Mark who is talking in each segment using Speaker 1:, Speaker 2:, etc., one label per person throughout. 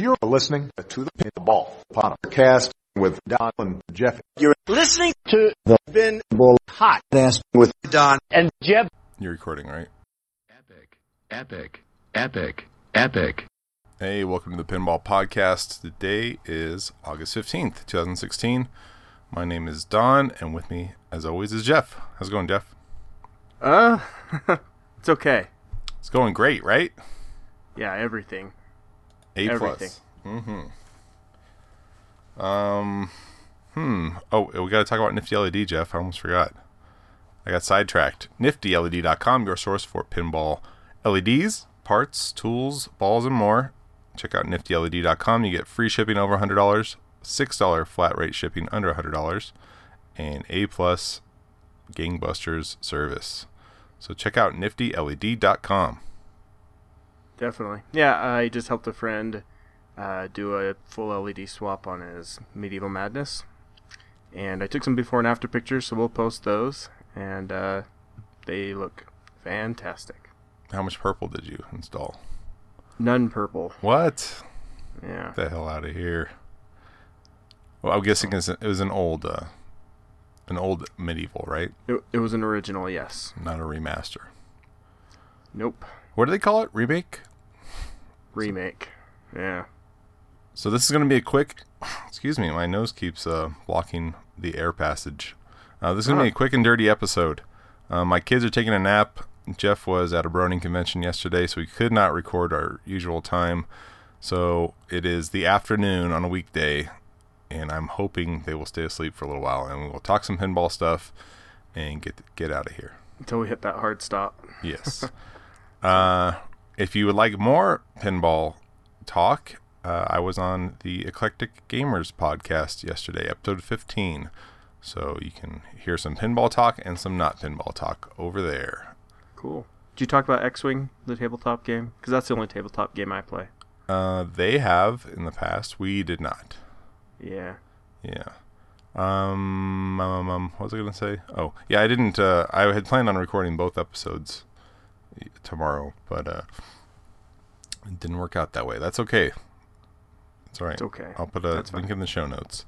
Speaker 1: you're listening to the Pinball Podcast with Don and Jeff,
Speaker 2: You're listening to the Pinball Hot Dance with Don and Jeff.
Speaker 3: You're recording, right?
Speaker 4: Epic, epic, epic, epic.
Speaker 3: Hey, welcome to the Pinball Podcast. Today is August 15th, 2016. My name is Don, and with me, as always, is Jeff. How's it going, Jeff?
Speaker 5: Uh, it's okay.
Speaker 3: It's going great, right?
Speaker 5: Yeah, everything.
Speaker 3: A
Speaker 5: Everything.
Speaker 3: plus. Mm-hmm. Um, hmm. Oh, we got to talk about Nifty LED, Jeff. I almost forgot. I got sidetracked. NiftyLED.com, your source for pinball LEDs, parts, tools, balls, and more. Check out NiftyLED.com. You get free shipping over $100, $6 flat rate shipping under $100, and A plus gangbusters service. So check out NiftyLED.com.
Speaker 5: Definitely. Yeah, I just helped a friend uh, do a full LED swap on his Medieval Madness. And I took some before and after pictures, so we'll post those. And uh, they look fantastic.
Speaker 3: How much purple did you install?
Speaker 5: None purple.
Speaker 3: What?
Speaker 5: Yeah.
Speaker 3: Get the hell out of here. Well, I'm guessing it's it was an old, uh, an old medieval, right?
Speaker 5: It, it was an original, yes.
Speaker 3: Not a remaster.
Speaker 5: Nope.
Speaker 3: What do they call it? Remake.
Speaker 5: Remake. Yeah.
Speaker 3: So this is going to be a quick. Excuse me, my nose keeps uh, blocking the air passage. Uh, this is going to be a quick and dirty episode. Uh, my kids are taking a nap. Jeff was at a Broning convention yesterday, so we could not record our usual time. So it is the afternoon on a weekday, and I'm hoping they will stay asleep for a little while, and we will talk some pinball stuff and get get out of here.
Speaker 5: Until we hit that hard stop.
Speaker 3: Yes. uh, if you would like more pinball talk, uh, I was on the Eclectic Gamers podcast yesterday, episode 15. So you can hear some pinball talk and some not pinball talk over there.
Speaker 5: Cool. Did you talk about X Wing, the tabletop game? Because that's the only tabletop game I play.
Speaker 3: Uh, they have in the past. We did not.
Speaker 5: Yeah.
Speaker 3: Yeah. Um, um, um, what was I gonna say? Oh, yeah, I didn't. Uh, I had planned on recording both episodes tomorrow, but uh, it didn't work out that way. That's okay. It's all right.
Speaker 5: It's okay.
Speaker 3: I'll put a
Speaker 5: That's
Speaker 3: link
Speaker 5: fine.
Speaker 3: in the show notes.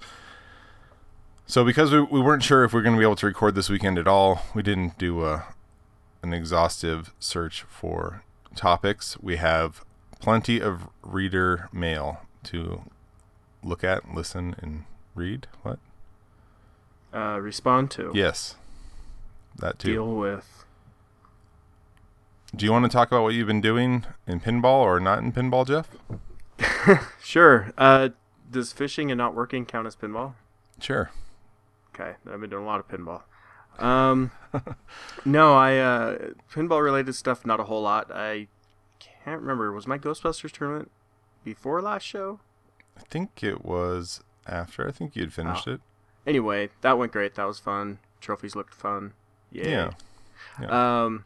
Speaker 3: So, because we, we weren't sure if we are going to be able to record this weekend at all, we didn't do a, an exhaustive search for topics. We have plenty of reader mail to look at, listen, and read. What?
Speaker 5: Uh, respond to.
Speaker 3: Yes. That too.
Speaker 5: Deal with.
Speaker 3: Do you want to talk about what you've been doing in pinball or not in pinball, Jeff?
Speaker 5: Sure. Uh, does fishing and not working count as pinball?
Speaker 3: Sure.
Speaker 5: Okay, I've been doing a lot of pinball. Um, no, I uh, pinball related stuff, not a whole lot. I can't remember. Was my Ghostbusters tournament before last show?
Speaker 3: I think it was after. I think you'd finished
Speaker 5: Oh.
Speaker 3: it.
Speaker 5: Anyway, that went great. That was fun. Trophies looked fun. Yay.
Speaker 3: Yeah.
Speaker 5: Um,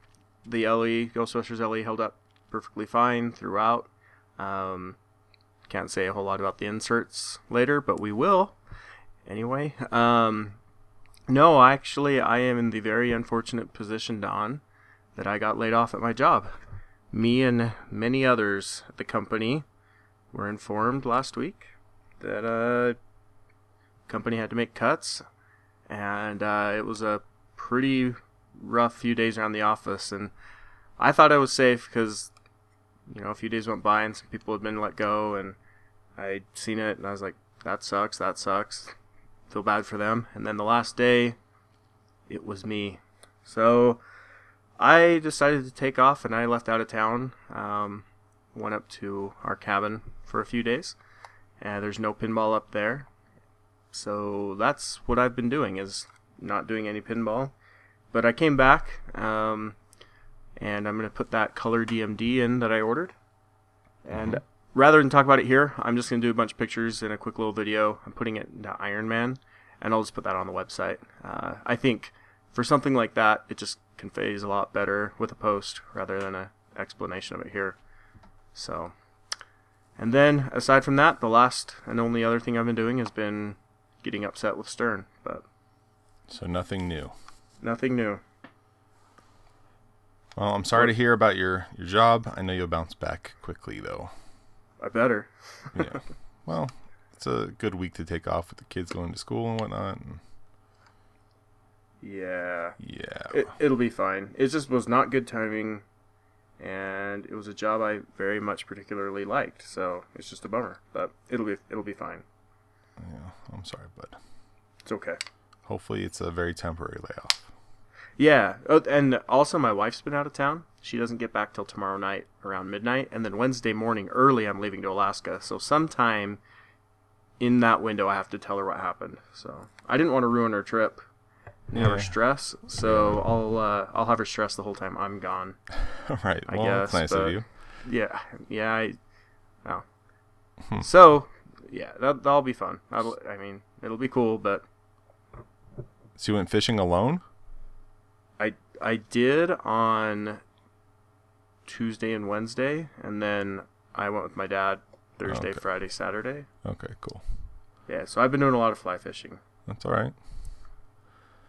Speaker 5: the LE Ghostbusters LE held up perfectly fine throughout. Um, can't say a whole lot about the inserts later, but we will. Anyway, um, no, actually, I am in the very unfortunate position, Don, that I got laid off at my job. Me and many others at the company were informed last week that uh, company had to make cuts, and uh, it was a pretty rough few days around the office. And I thought I was safe because, you know, a few days went by and some people had been let go, and I'd seen it, and I was like, that sucks, that sucks. Feel bad for them. And then the last day, it was me. So I decided to take off, and I left out of town. Um, went up to our cabin for a few days, and there's no pinball up there. So that's what I've been doing is not doing any pinball. But I came back, um, and I'm gonna put that color DMD in that I ordered. And rather than talk about it here, I'm just gonna do a bunch of pictures and a quick little video. I'm putting it into Iron Man, and I'll just put that on the website. Uh, I think for something like that, it just conveys a lot better with a post rather than a explanation of it here. So, and then aside from that, the last and only other thing I've been doing has been getting upset with Stern, but
Speaker 3: So nothing new.
Speaker 5: Nothing new.
Speaker 3: Well, I'm sorry to hear about your, your job. I know you'll bounce back quickly, though.
Speaker 5: I better.
Speaker 3: yeah. Well, it's a good week to take off with the kids going to school and whatnot. And
Speaker 5: Yeah.
Speaker 3: yeah.
Speaker 5: It, it'll be fine. It just was not good timing, and it was a job I very much particularly liked. So it's just a bummer, but it'll be it'll be fine.
Speaker 3: yeah. I'm sorry, but
Speaker 5: It's okay.
Speaker 3: Hopefully it's a very temporary layoff.
Speaker 5: Yeah, oh, and also my wife's been out of town. She doesn't get back till tomorrow night around midnight, and then Wednesday morning early I'm leaving to Alaska. So sometime in that window I have to tell her what happened. So I didn't want to ruin her trip and have her stress. So I'll uh, I'll have her stress the whole time I'm gone.
Speaker 3: All right.
Speaker 5: I
Speaker 3: Well,
Speaker 5: guess,
Speaker 3: that's nice of you.
Speaker 5: Yeah, yeah. I, oh.
Speaker 3: Hmm.
Speaker 5: So yeah, that that'll be fun. That'll, I mean, it'll be cool, but
Speaker 3: So you went fishing alone?
Speaker 5: I I did on Tuesday and Wednesday, and then I went with my dad Thursday,
Speaker 3: Okay.
Speaker 5: Friday, Saturday.
Speaker 3: Okay, cool.
Speaker 5: Yeah, so I've been doing a lot of fly fishing.
Speaker 3: That's all right.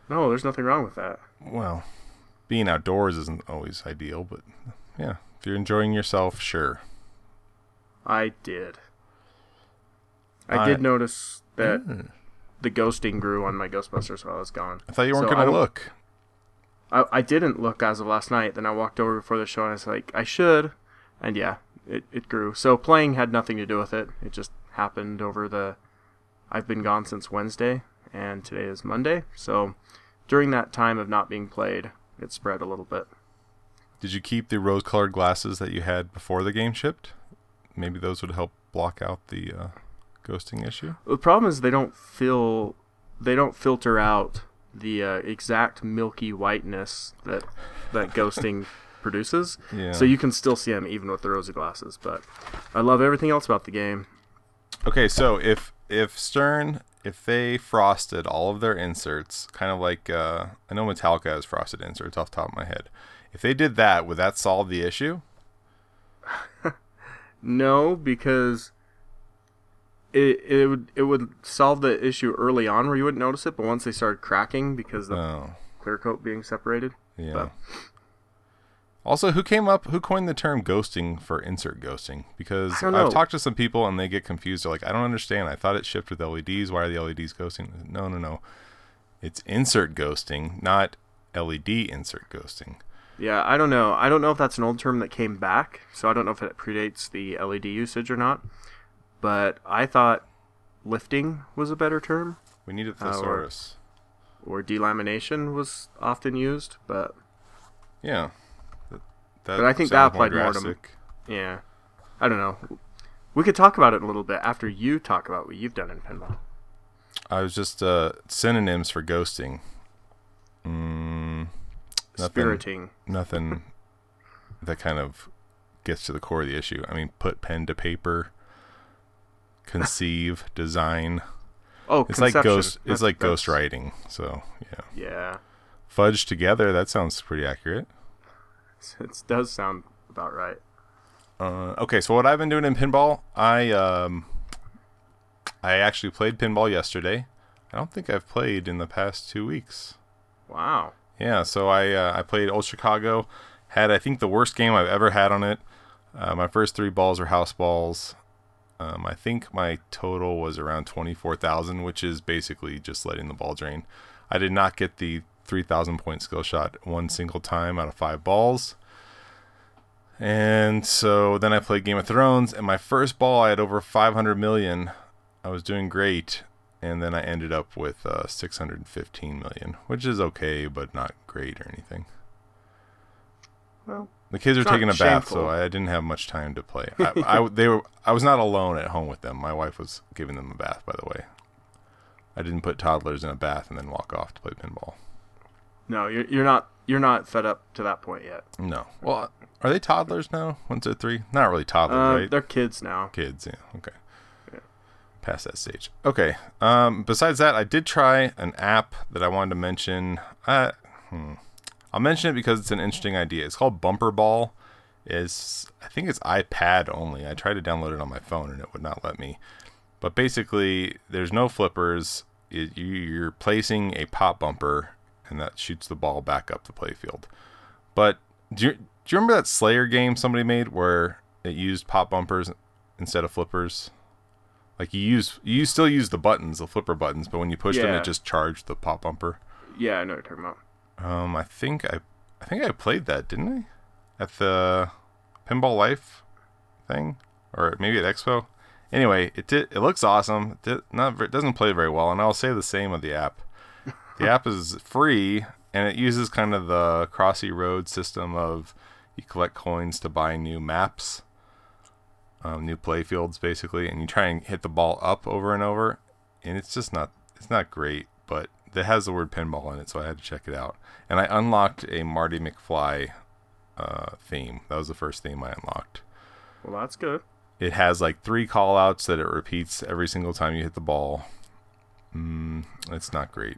Speaker 5: No, there's nothing wrong with that.
Speaker 3: Well, being outdoors isn't always ideal, but yeah, if you're enjoying yourself, sure.
Speaker 5: I did. I,
Speaker 3: I-
Speaker 5: did notice that
Speaker 3: Mm.
Speaker 5: The ghosting grew on my Ghostbusters while I was gone.
Speaker 3: I thought you weren't
Speaker 5: So
Speaker 3: going to look.
Speaker 5: I, I didn't look as of last night. Then I walked over before the show and I was like, I should. And yeah, it, it grew. So playing had nothing to do with it. It just happened over the. I've been gone since Wednesday, and today is Monday. So during that time of not being played, it spread a little bit.
Speaker 3: Did you keep the rose-colored glasses that you had before the game shipped? Maybe those would help block out the uh, ghosting issue.
Speaker 5: The problem is they don't fil, they don't filter out the uh, exact milky whiteness that that ghosting produces.
Speaker 3: Yeah.
Speaker 5: So you can still see them even with the rosy glasses. But I love everything else about the game.
Speaker 3: Okay, so if if Stern if they frosted all of their inserts, kind of like uh, I know Metallica has frosted inserts off the top of my head. If they did that, would that solve the issue?
Speaker 5: No, because it it would it would solve the issue early on where you wouldn't notice it, but once they started cracking because the
Speaker 3: Oh,
Speaker 5: clear coat being separated.
Speaker 3: yeah.
Speaker 5: But-
Speaker 3: Also, who came up? Who coined the term ghosting for insert ghosting? Because I've talked to some people and they get confused. They're like, "I don't understand. I thought it shipped with LEDs. Why are the LEDs ghosting?" No, no, no. It's insert ghosting, not LED insert ghosting.
Speaker 5: Yeah, I don't know. I don't know if that's an old term that came back, so I don't know if it predates the LED usage or not. But I thought lifting was a better term,
Speaker 3: We need a
Speaker 5: or-
Speaker 3: thesaurus.
Speaker 5: or delamination was often used. But
Speaker 3: Yeah. That, that
Speaker 5: But I think that applied more to- yeah, I don't know. We could talk about it a little bit after you talk about what you've done in pinball.
Speaker 3: I was just uh, synonyms for ghosting. Mm, Nothing.
Speaker 5: Spiriting.
Speaker 3: nothing that kind of gets to the core of the issue. I mean, put pen to paper, conceive, design.
Speaker 5: Oh,
Speaker 3: It's like
Speaker 5: conception.
Speaker 3: ghost. It's
Speaker 5: That's-
Speaker 3: like
Speaker 5: that's-
Speaker 3: ghost writing. So yeah,
Speaker 5: Yeah,
Speaker 3: fudge together. That sounds pretty accurate.
Speaker 5: it does sound about right.
Speaker 3: Uh, okay, so what I've been doing in pinball, I um, I actually played pinball yesterday. I don't think I've played in the past two weeks.
Speaker 5: Wow.
Speaker 3: Yeah, so I uh, I played Old Chicago. Had I think the worst game I've ever had on it. Uh, my first three balls were house balls. Um, I think my total was around twenty four thousand, which is basically just letting the ball drain. I did not get the three thousand point skill shot one single time out of five balls. And so then I played Game of Thrones, and my first ball I had over 500 million. I was doing great, and then I ended up with uh, 615 million, which is okay, but not great or anything.
Speaker 5: Well,
Speaker 3: The kids
Speaker 5: It's not
Speaker 3: taking a bath, so. I didn't have much time to play. I, I, they were, I was not alone at home with them. My wife was giving them a bath, by the way. I didn't put toddlers in a bath and then walk off to play pinball.
Speaker 5: no, you're you're not you're not fed up to that point yet.
Speaker 3: No. Well, are they toddlers now? Once they're three? Not really toddlers,
Speaker 5: Uh,
Speaker 3: right?
Speaker 5: They're kids now.
Speaker 3: kids. Yeah. Okay. Yeah. Past that stage. Okay. Um, besides that, I did try an app that I wanted to mention. Uh, hmm. I'll mention it because it's an interesting idea. It's called Bumper Ball. Is I think it's iPad only. I tried to download it on my phone and it would not let me. But basically, there's no flippers. It, you, you're placing a pop bumper, and that shoots the ball back up the playfield. But do you, do you remember that Slayer game somebody made where it used pop bumpers instead of flippers. Like you use you still use the buttons, the flipper buttons, but when you push them, it just charged the pop bumper.
Speaker 5: Yeah, I know what you're talking about.
Speaker 3: Um, I think I, I think I played that, didn't I? At the Pinball Life thing, or maybe at Expo. Anyway, it did. It looks awesome. It did, not it doesn't play very well, and I'll say the same of the app. The app is free, and it uses kind of the Crossy Road system of you collect coins to buy new maps, um, new playfields, basically, and you try and hit the ball up over and over, and it's just not it's not great, but it has the word pinball in it, so I had to check it out. And I unlocked a Marty McFly uh, theme. That was the first theme I unlocked.
Speaker 5: Well, that's good.
Speaker 3: It has like three call outs that it repeats every single time you hit the ball. Mm, it's not great.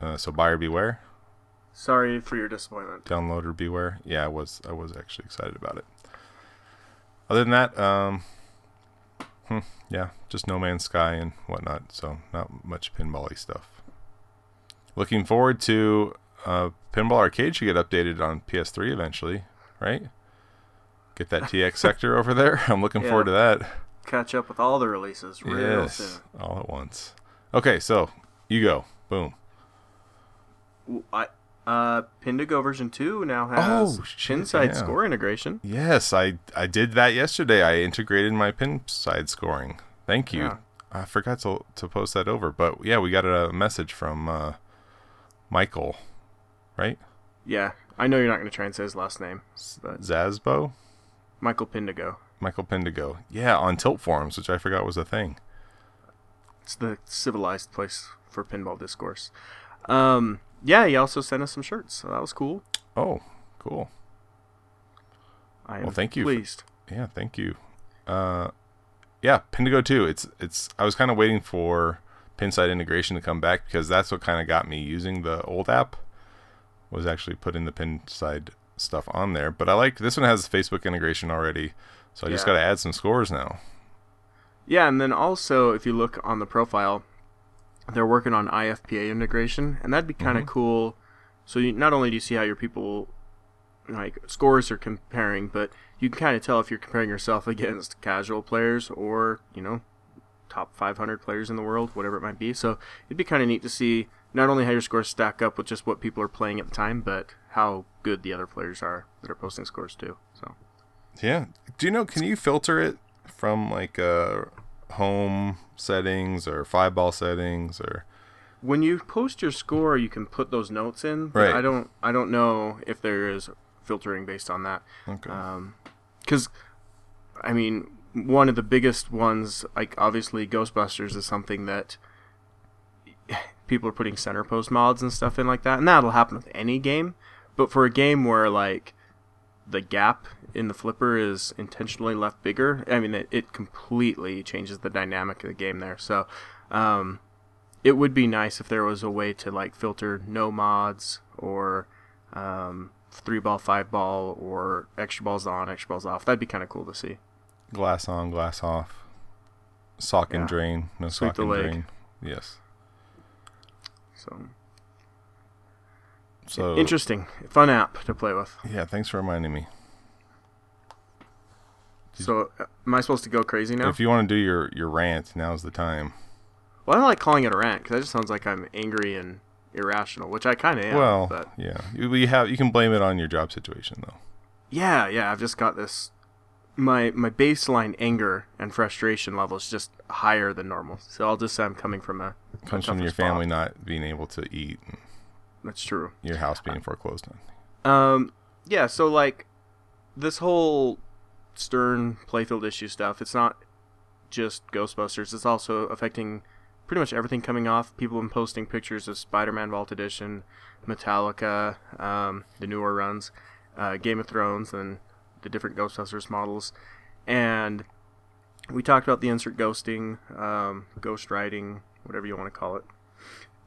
Speaker 3: Uh, so buyer beware,
Speaker 5: Sorry for your disappointment.
Speaker 3: downloader beware. Yeah, I was I was actually excited about it. Other than that, um, hmm, yeah, just No Man's Sky and whatnot. So not much pinball-y stuff. Looking forward to uh, Pinball Arcade should get updated on PS3 eventually, right? Get that TX sector over there. I'm looking
Speaker 5: Yeah.
Speaker 3: forward to that.
Speaker 5: Catch up with all the releases real
Speaker 3: yes,
Speaker 5: soon.
Speaker 3: all at once. Okay, so you go. Boom.
Speaker 5: I, uh, Pindigo version 2 now has
Speaker 3: Oh, shit,
Speaker 5: Pinside
Speaker 3: yeah.
Speaker 5: score integration.
Speaker 3: Yes, I I did that yesterday. I integrated my Pinside scoring. Thank you.
Speaker 5: Yeah.
Speaker 3: I forgot to to post that over, but yeah, we got a message from uh, Michael, right?
Speaker 5: Yeah, I know you're not going to try and say his last name, but
Speaker 3: Zazbo,
Speaker 5: Michael Pindigo.
Speaker 3: Michael Pindigo. Yeah, on Tilt forums, which I forgot was a thing.
Speaker 5: It's the civilized place for pinball discourse. Um, yeah, he also sent us some shirts, so that was cool.
Speaker 3: Oh, cool.
Speaker 5: I am
Speaker 3: Well, thank you for-
Speaker 5: pleased.
Speaker 3: Yeah, thank you. Uh, yeah, Pindigo too. It's it's. I was kind of waiting for Pinside integration to come back because that's what kind of got me using the old app. Was actually putting the Pinside stuff on there, but I like this one has Facebook integration already, so I just got to add some scores now.
Speaker 5: Yeah, and then also if you look on the profile, they're working on IFPA integration, and that'd be kind of mm-hmm. cool. So you, not only do you see how your people like scores are comparing, but you can kind of tell if you're comparing yourself against casual players or you know top 500 players in the world, whatever it might be. So it'd be kind of neat to see not only how your scores stack up with just what people are playing at the time, but how good the other players are that are posting scores too. So
Speaker 3: Yeah. Do you know? Can you filter it from like a home settings or five ball settings or?
Speaker 5: when you post your score, you can put those notes in. but
Speaker 3: Right.
Speaker 5: I don't. I don't know if there is filtering based on that.
Speaker 3: Okay.
Speaker 5: Um, because, I mean, one of the biggest ones, like obviously Ghostbusters, is something that people are putting center post mods and stuff in like that, and that'll happen with any game. But for a game where like the gap in the flipper is intentionally left bigger, I mean, it, it completely changes the dynamic of the game there. So, um, it would be nice if there was a way to like filter no mods or um, three ball, five ball, or extra balls on, extra balls off. That'd be kind of cool to see.
Speaker 3: glass on, glass off. Sock and
Speaker 5: Yeah.
Speaker 3: drain. No
Speaker 5: Sweep
Speaker 3: sock and
Speaker 5: leg.
Speaker 3: drain. Yes.
Speaker 5: So
Speaker 3: So
Speaker 5: interesting, fun app to play with.
Speaker 3: Yeah, thanks for reminding me.
Speaker 5: So uh, am I supposed to go crazy now?
Speaker 3: If you want to do your your rant, now's the time.
Speaker 5: well, I don't like calling it a rant because that just sounds like I'm angry and irrational, which I kind of am.
Speaker 3: well,
Speaker 5: but
Speaker 3: yeah, you, we have you can blame it on your job situation though.
Speaker 5: yeah, yeah, I've just got this. My my baseline anger and frustration level is just higher than normal. So I'll just say I'm coming from a a
Speaker 3: comes from your
Speaker 5: spot.
Speaker 3: family not being able to eat, and
Speaker 5: That's true.
Speaker 3: your house being foreclosed on.
Speaker 5: Um, yeah, so like this whole Stern playfield issue stuff, it's not just Ghostbusters, it's also affecting pretty much everything coming off. People have been posting pictures of Spider Man Vault Edition, Metallica, um, the newer runs, uh, Game of Thrones, and the different Ghostbusters models. And we talked about the insert ghosting, um, ghost writing, whatever you want to call it.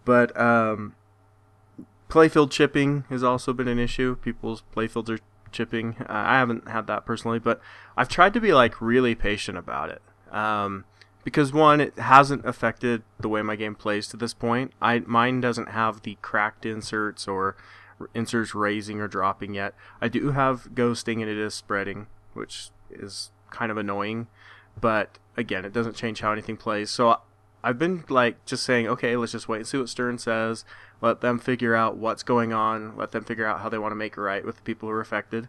Speaker 5: But um, playfield chipping has also been an issue. People's playfields are chipping. Uh, I haven't had that personally, but I've tried to be like really patient about it. Um, because one, it hasn't affected the way my game plays to this point. I mine doesn't have the cracked inserts or inserts raising or dropping yet. I do have ghosting and it is spreading, which is kind of annoying. But again, it doesn't change how anything plays. So I've been like just saying, okay, let's just wait and see what Stern says. Let them figure out what's going on. Let them figure out how they want to make it right with the people who are affected.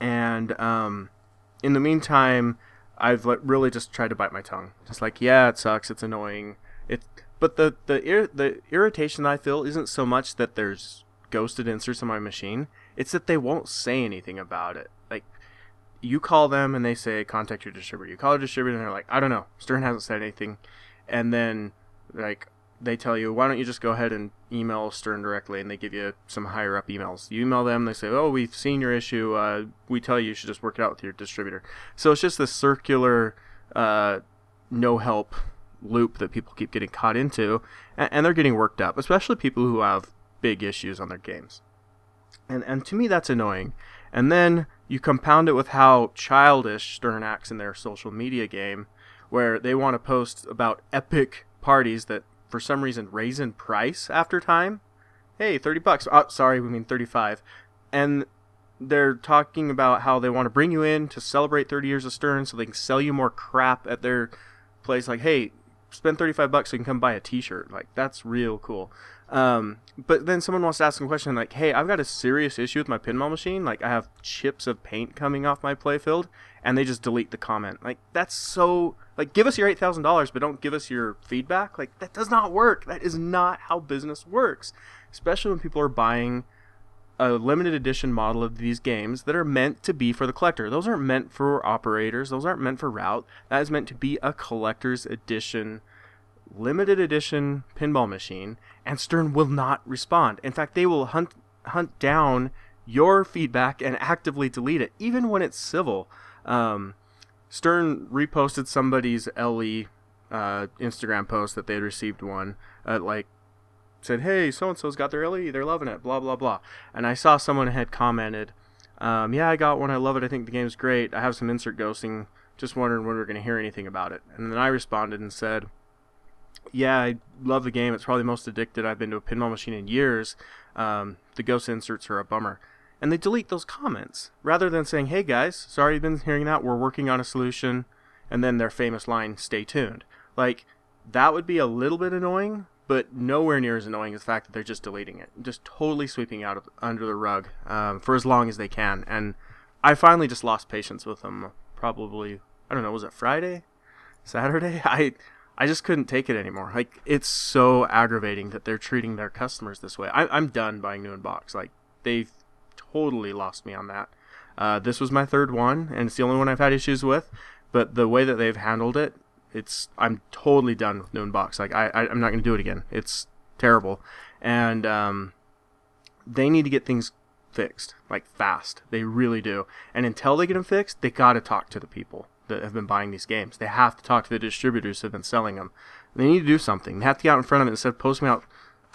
Speaker 5: And um, in the meantime, I've like, really just tried to bite my tongue. Just like, yeah, it sucks. It's annoying. It, but the the ir- the irritation I feel isn't so much that there's ghosted inserts on my machine. It's that they won't say anything about it. You call them and they say contact your distributor. You call a distributor and they're like, I don't know. Stern hasn't said anything. And then like they tell you, why don't you just go ahead and email Stern directly, and they give you some higher up emails. You email them, they say, oh, we've seen your issue. Uh, we tell you you should just work it out with your distributor. So it's just this circular, uh, no help loop that people keep getting caught into, and, and they're getting worked up, especially people who have big issues on their games. And and to me that's annoying. And then you compound it with how childish Stern acts in their social media game, where they want to post about epic parties that for some reason raise in price after time. Hey, 30 bucks. Oh, sorry, we mean 35. And they're talking about how they want to bring you in to celebrate 30 years of Stern so they can sell you more crap at their place like, "Hey, spend 35 bucks can come buy a t-shirt." Like that's real cool. Um, but then someone wants to ask a question like, "Hey, I've got a serious issue with my pinball machine. Like, I have chips of paint coming off my playfield," and they just delete the comment. Like, that's so like, give us your eight thousand dollars, but don't give us your feedback. Like, that does not work. That is not how business works. Especially when people are buying a limited edition model of these games that are meant to be for the collector. Those aren't meant for operators. Those aren't meant for route. That is meant to be a collector's edition, limited edition pinball machine. And Stern will not respond. In fact, they will hunt hunt down your feedback and actively delete it, even when it's civil. Um, Stern reposted somebody's LE uh, Instagram post that they had received one, uh, like said, "Hey, so and so's got their LE, they're loving it." Blah blah blah. And I saw someone had commented, um, "Yeah, I got one. I love it. I think the game's great. I have some insert ghosting. Just wondering when we're going to hear anything about it." And then I responded and said, "Yeah, I love the game. It's probably the most addicted I've been to a pinball machine in years. Um, the ghost inserts are a bummer." and they delete those comments rather than saying, "Hey guys, sorry you've been hearing that. We're working on a solution," and then their famous line, "Stay tuned." Like that would be a little bit annoying, but nowhere near as annoying as the fact that they're just deleting it, just totally sweeping out of, under the rug um, for as long as they can. And I finally just lost patience with them. Probably, I don't know, was it Friday, Saturday? I I just couldn't take it anymore. Like it's so aggravating that they're treating their customers this way. I, I'm done buying new in box. Like they've totally lost me on that. Uh, this was my third one, and it's the only one I've had issues with. But the way that they've handled it, it's I'm totally done with Noon Box. Like I, I am not gonna do it again. It's terrible, and um, they need to get things fixed like fast. They really do. And until they get them fixed, they gotta talk to the people that have been buying these games. They have to talk to the distributors who have been selling them. They need to do something. They have to get out in front of it instead of posting out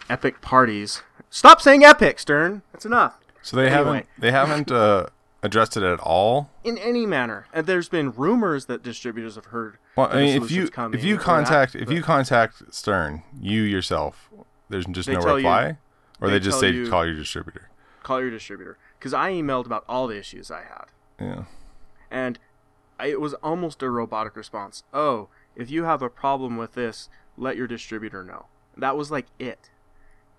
Speaker 5: epic parties. Stop saying epic, Stern. That's enough.
Speaker 3: So they
Speaker 5: Anyway.
Speaker 3: haven't they haven't uh, addressed it at all.
Speaker 5: in any manner. And there's been rumors that distributors have heard.
Speaker 3: Well, I mean, if you if you
Speaker 5: that,
Speaker 3: contact if you contact Stern, you yourself, there's just no
Speaker 5: tell you-
Speaker 3: reply, or
Speaker 5: they
Speaker 3: they just say
Speaker 5: you-
Speaker 3: call your distributor.
Speaker 5: call your distributor, because I emailed about all the issues I had,
Speaker 3: Yeah.
Speaker 5: and I, it was almost a robotic response. Oh, if you have a problem with this, let your distributor know. That was like it.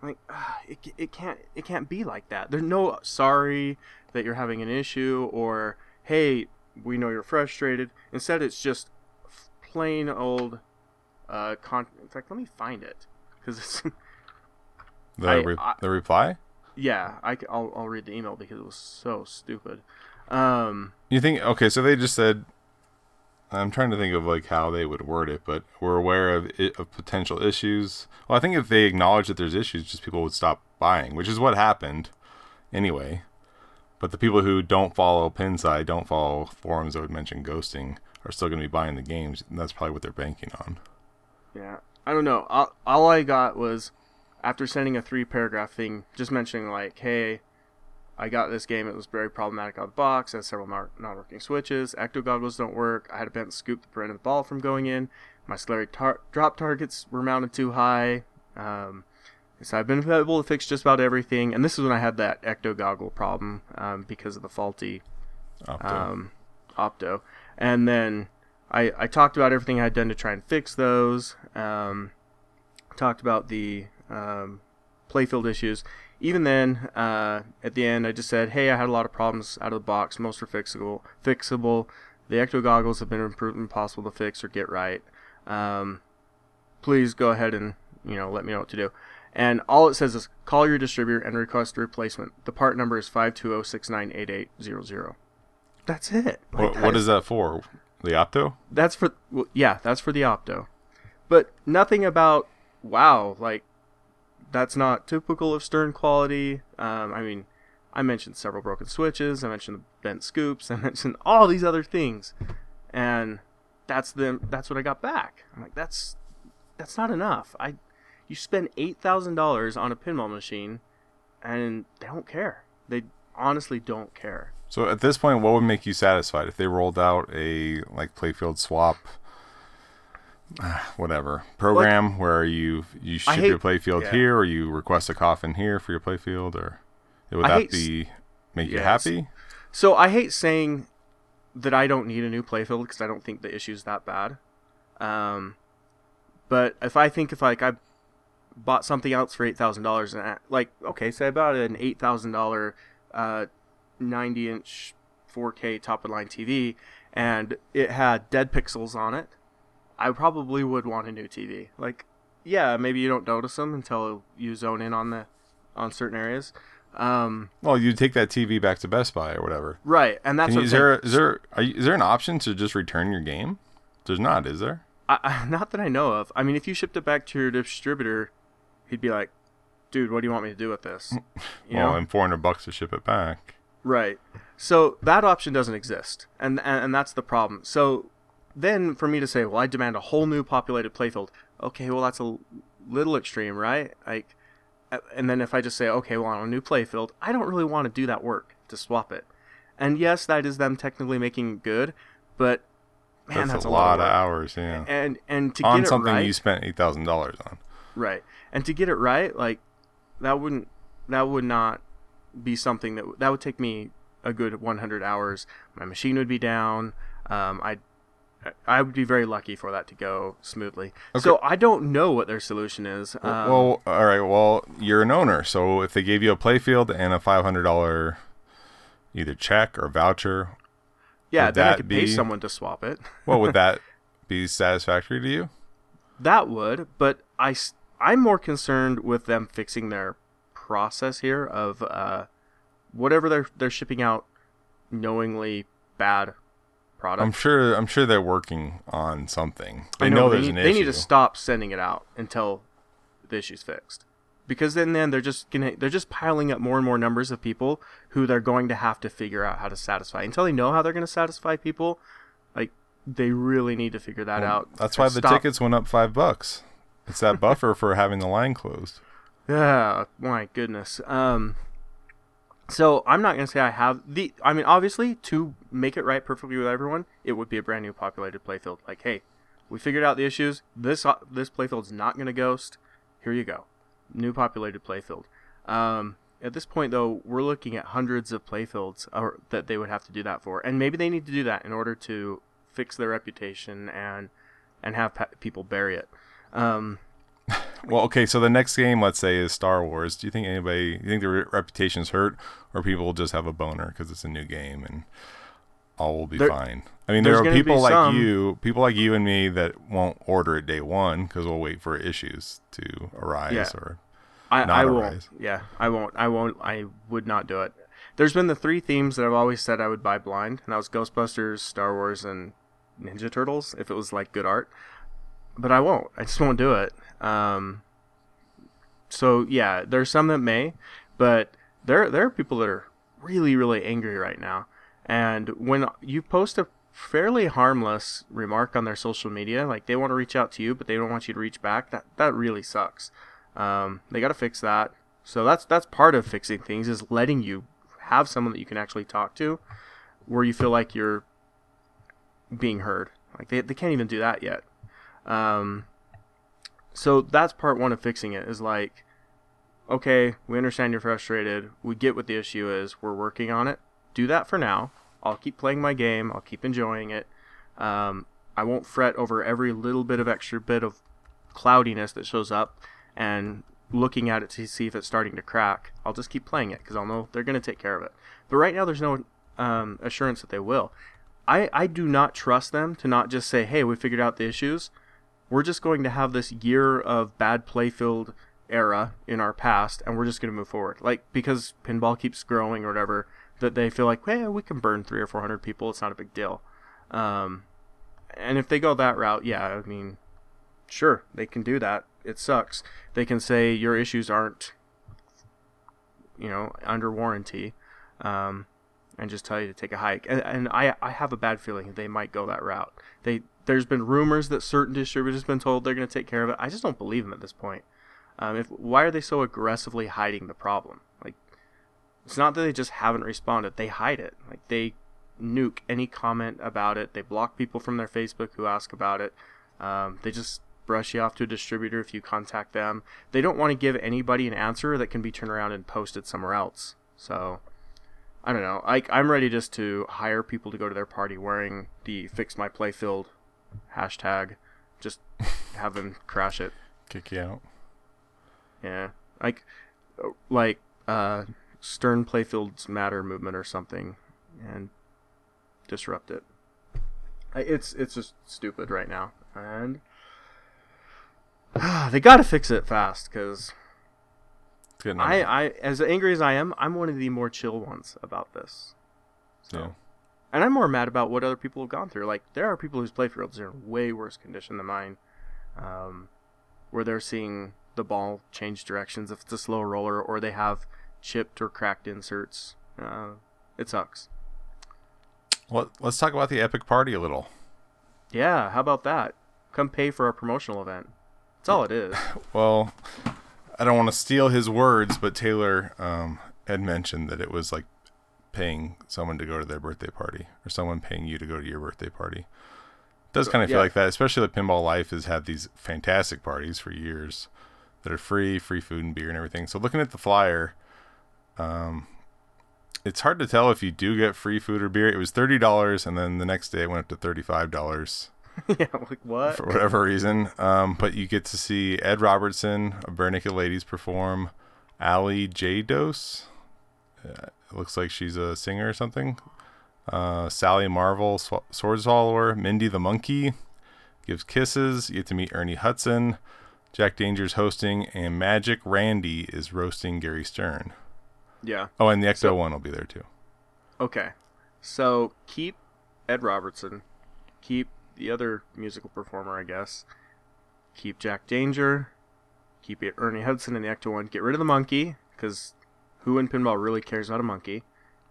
Speaker 5: Like ah, it, it can't it can't be like that. There's no sorry that you're having an issue or hey we know you're frustrated. Instead, it's just plain old. Uh, con- in fact, let me find it because it's
Speaker 3: The
Speaker 5: I-
Speaker 3: re-
Speaker 5: I-
Speaker 3: the reply.
Speaker 5: yeah. I will I'll read the email because it was so stupid. Um,
Speaker 3: You think okay? So they just said. I'm trying to think of like how they would word it, but we're aware of it, of potential issues. Well, I think if they acknowledge that there's issues, just people would stop buying, which is what happened, anyway. But the people who don't follow Pinside, don't follow forums that would mention ghosting, are still going to be buying the games, and that's probably what they're banking on.
Speaker 5: Yeah, I don't know. All, all I got was after sending a three paragraph thing, just mentioning like, "Hey, I got this game. It was very problematic out of the box. It has several not working switches. Ecto goggles don't work. I had a bent scoop to prevent the ball from going in. My slurry tar- drop targets were mounted too high. Um, so I've been able to fix just about everything. And this is when I had that ecto goggle problem um, because of the faulty
Speaker 3: Opto.
Speaker 5: um, Opto, and then I I talked about everything I had done to try and fix those. Um, talked about the um, playfield issues. Even then, uh, at the end, I just said, "Hey, I had a lot of problems out of the box. Most are fixable. Fixable. The Ecto goggles have been improved impossible to fix or get right. Um, please go ahead and you know let me know what to do." And all it says is call your distributor and request a replacement. The part number is five two zero six nine eight eight zero zero. That's it. Like,
Speaker 3: What,
Speaker 5: that
Speaker 3: what is that for? The Opto?
Speaker 5: that's for well, yeah that's for the opto but nothing about wow like that's not typical of stern quality um, i mean i mentioned several broken switches i mentioned the bent scoops i mentioned all these other things and that's the that's what i got back i'm like that's that's not enough i you spend $8000 on a pinball machine and they don't care they honestly don't care
Speaker 3: So at this point, what would make you satisfied if they rolled out a like playfield swap, ah, whatever program where you you ship
Speaker 5: hate-
Speaker 3: your playfield
Speaker 5: yeah.
Speaker 3: here or you request a coffin here for your playfield, or would
Speaker 5: I
Speaker 3: that be make you happy?
Speaker 5: So I hate saying that I don't need a new playfield because I don't think the issue's that bad. Um, but if I think if like I bought something else for eight thousand dollars and I, like okay, say I bought an eight thousand dollar uh, ninety inch 4K top of line TV and it had dead pixels on it, I probably would want a new TV. Like, yeah, maybe you don't notice them until you zone in on the on certain areas. Um,
Speaker 3: Well, you take that TV back to Best Buy or whatever.
Speaker 5: right, and that's
Speaker 3: Can you,
Speaker 5: what
Speaker 3: is there is there are you, is there an option to just return your game? There's not, is there?
Speaker 5: I, not that I know of. I mean, if you shipped it back to your distributor, he'd be like, "Dude, what do you want me to do with this?" You
Speaker 3: well,
Speaker 5: know,
Speaker 3: and four hundred bucks to ship it back.
Speaker 5: right? So that option doesn't exist, and, and and that's the problem. So then, for me to say, "Well, I demand a whole new populated playfield," okay, well that's a little extreme, right? Like, and then if I just say, "Okay, well on a new playfield," I don't really want to do that work to swap it. And yes, that is them technically making it good, but man,
Speaker 3: That's,
Speaker 5: that's,
Speaker 3: a lot of
Speaker 5: work.
Speaker 3: hours, yeah.
Speaker 5: And and to
Speaker 3: On
Speaker 5: get it
Speaker 3: something
Speaker 5: right,
Speaker 3: you spent eight thousand dollars on.
Speaker 5: Right. And to get it right, like that wouldn't that would not be something that that would take me a good 100 hours. My machine would be down. Um, I I would be very lucky for that to go smoothly. So I don't know what their solution is. Um,
Speaker 3: well, all right. Well, you're an owner, so if they gave you a playfield and a five hundred dollar either check or voucher,
Speaker 5: yeah, then I
Speaker 3: that
Speaker 5: could pay
Speaker 3: be-
Speaker 5: someone to swap it.
Speaker 3: what would that be satisfactory to you?
Speaker 5: That would, but I I'm more concerned with them fixing their process here of uh, whatever they're they're shipping out knowingly bad product.
Speaker 3: I'm sure. I'm sure they're working on something. They
Speaker 5: I
Speaker 3: know,
Speaker 5: they
Speaker 3: there's
Speaker 5: need,
Speaker 3: an
Speaker 5: they
Speaker 3: issue.
Speaker 5: need to stop sending it out until the issue's fixed. Because then, then they're just gonna they're just piling up more and more numbers of people who they're going to have to figure out how to satisfy. Until they know how they're going to satisfy people, like they really need to figure that out.
Speaker 3: That's why the
Speaker 5: stop-
Speaker 3: tickets went up five bucks. It's that buffer for having the line closed.
Speaker 5: Yeah, my goodness. Um, so I'm not gonna say I have the. I mean, obviously, to make it right perfectly with everyone, it would be a brand new populated playfield. Like, hey, we figured out the issues. This uh, this playfield's not gonna ghost. Here you go, new populated playfield. Um, at this point, though, we're looking at hundreds of playfields or, that they would have to do that for, and maybe they need to do that in order to fix their reputation and and have pa- people bury it. Um,
Speaker 3: Well, okay. So the next game, let's say, is Star Wars. Do you think anybody? You think their re- reputation's hurt, or people just have a boner because it's a new game and all will be
Speaker 5: There-
Speaker 3: fine? I mean, there are people like
Speaker 5: some-
Speaker 3: you, people like you and me that won't order it day one because we'll wait for issues to arise
Speaker 5: Yeah.
Speaker 3: or
Speaker 5: I,
Speaker 3: not
Speaker 5: I
Speaker 3: a
Speaker 5: won't. Yeah, I won't. I won't. I would not do it. There's been the three themes that I've always said I would buy blind, and that was Ghostbusters, Star Wars, and Ninja Turtles. If it was like good art, but I won't. I just won't do it. Um. So yeah, there's some that may, but there there are people that are really really angry right now, and when you post a fairly harmless remark on their social media, like they want to reach out to you, but they don't want you to reach back. That that really sucks. Um, they got to fix that. So that's that's part of fixing things is letting you have someone that you can actually talk to, where you feel like you're being heard. Like they they can't even do that yet. Um, so that's part one of fixing it is like, okay, we understand you're frustrated. We get what the issue is. We're working on it. Do that for now. I'll keep playing my game. I'll keep enjoying it. Um, I won't fret over every little bit of extra bit of cloudiness that shows up and looking at it to see if it's starting to crack. I'll just keep playing it because I'll know they're going to take care of it. But right now, there's no um, assurance that they will. I, I do not trust them to not just say, hey, we figured out the issues. We're just going to have this year of bad playfield era in our past, and we're just going to move forward. Like, because pinball keeps growing or whatever, that they feel like, hey, we can burn three or four hundred people. It's not a big deal. Um, and if they go that route, yeah, I mean, sure, they can do that. It sucks. They can say your issues aren't, you know, under warranty, um, and just tell you to take a hike. And, and I, I have a bad feeling they might go that route. They, there's been rumors that certain distributors have been told they're going to take care of it. I just don't believe them at this point. Um, if why are they so aggressively hiding the problem? Like, it's not that they just haven't responded; they hide it. Like they nuke any comment about it. They block people from their Facebook who ask about it. Um, they just brush you off to a distributor if you contact them. They don't want to give anybody an answer that can be turned around and posted somewhere else. So, I don't know. I, I'm ready just to hire people to go to their party wearing the "Fix My Playfield" hashtag. Just have them crash it.
Speaker 3: Kick you out.
Speaker 5: Yeah, like, like uh, Stern Playfields Matter movement or something, and disrupt it. It's it's just stupid right now, and they got to fix it fast because I, I, as angry as I am, I'm one of the more chill ones about this. So,
Speaker 3: yeah.
Speaker 5: And I'm more mad about what other people have gone through. Like there are people whose playfields are in way worse condition than mine, um, where they're seeing the ball change directions if it's a slow roller, or they have chipped or cracked inserts. Uh, it sucks.
Speaker 3: Well, let's talk about the epic party a little.
Speaker 5: Yeah, how about that? Come pay for a promotional event. That's all it is.
Speaker 3: Well, I don't want to steal his words, but Taylor um, had mentioned that it was like paying someone to go to their birthday party or someone paying you to go to your birthday party. It does kind of feel
Speaker 5: Yeah.
Speaker 3: like that, especially that Pinball Life has had these fantastic parties for years that are free, free food and beer and everything. So looking at the flyer, um, it's hard to tell if you do get free food or beer. It was thirty dollars, and then the next day it went up to thirty-five dollars
Speaker 5: yeah, like what?
Speaker 3: for whatever reason. Um, but you get to see Ed Robertson of Naked Ladies perform. Ali J. Dose. Uh, it looks like she's a singer or something. Uh, Sally Marvel, Sw- Sword Swallower. Mindy the Monkey gives kisses. You get to meet Ernie Hudson. Jack Danger's hosting, and Magic Randy is roasting Gary Stern.
Speaker 5: Yeah.
Speaker 3: Oh, and the Ecto
Speaker 5: So-
Speaker 3: one will be there too.
Speaker 5: Okay. So keep Ed Robertson. Keep the other musical performer, I guess. Keep Jack Danger. Keep Ernie Hudson in the Ecto one. Get rid of the monkey, because who in pinball really cares about a monkey?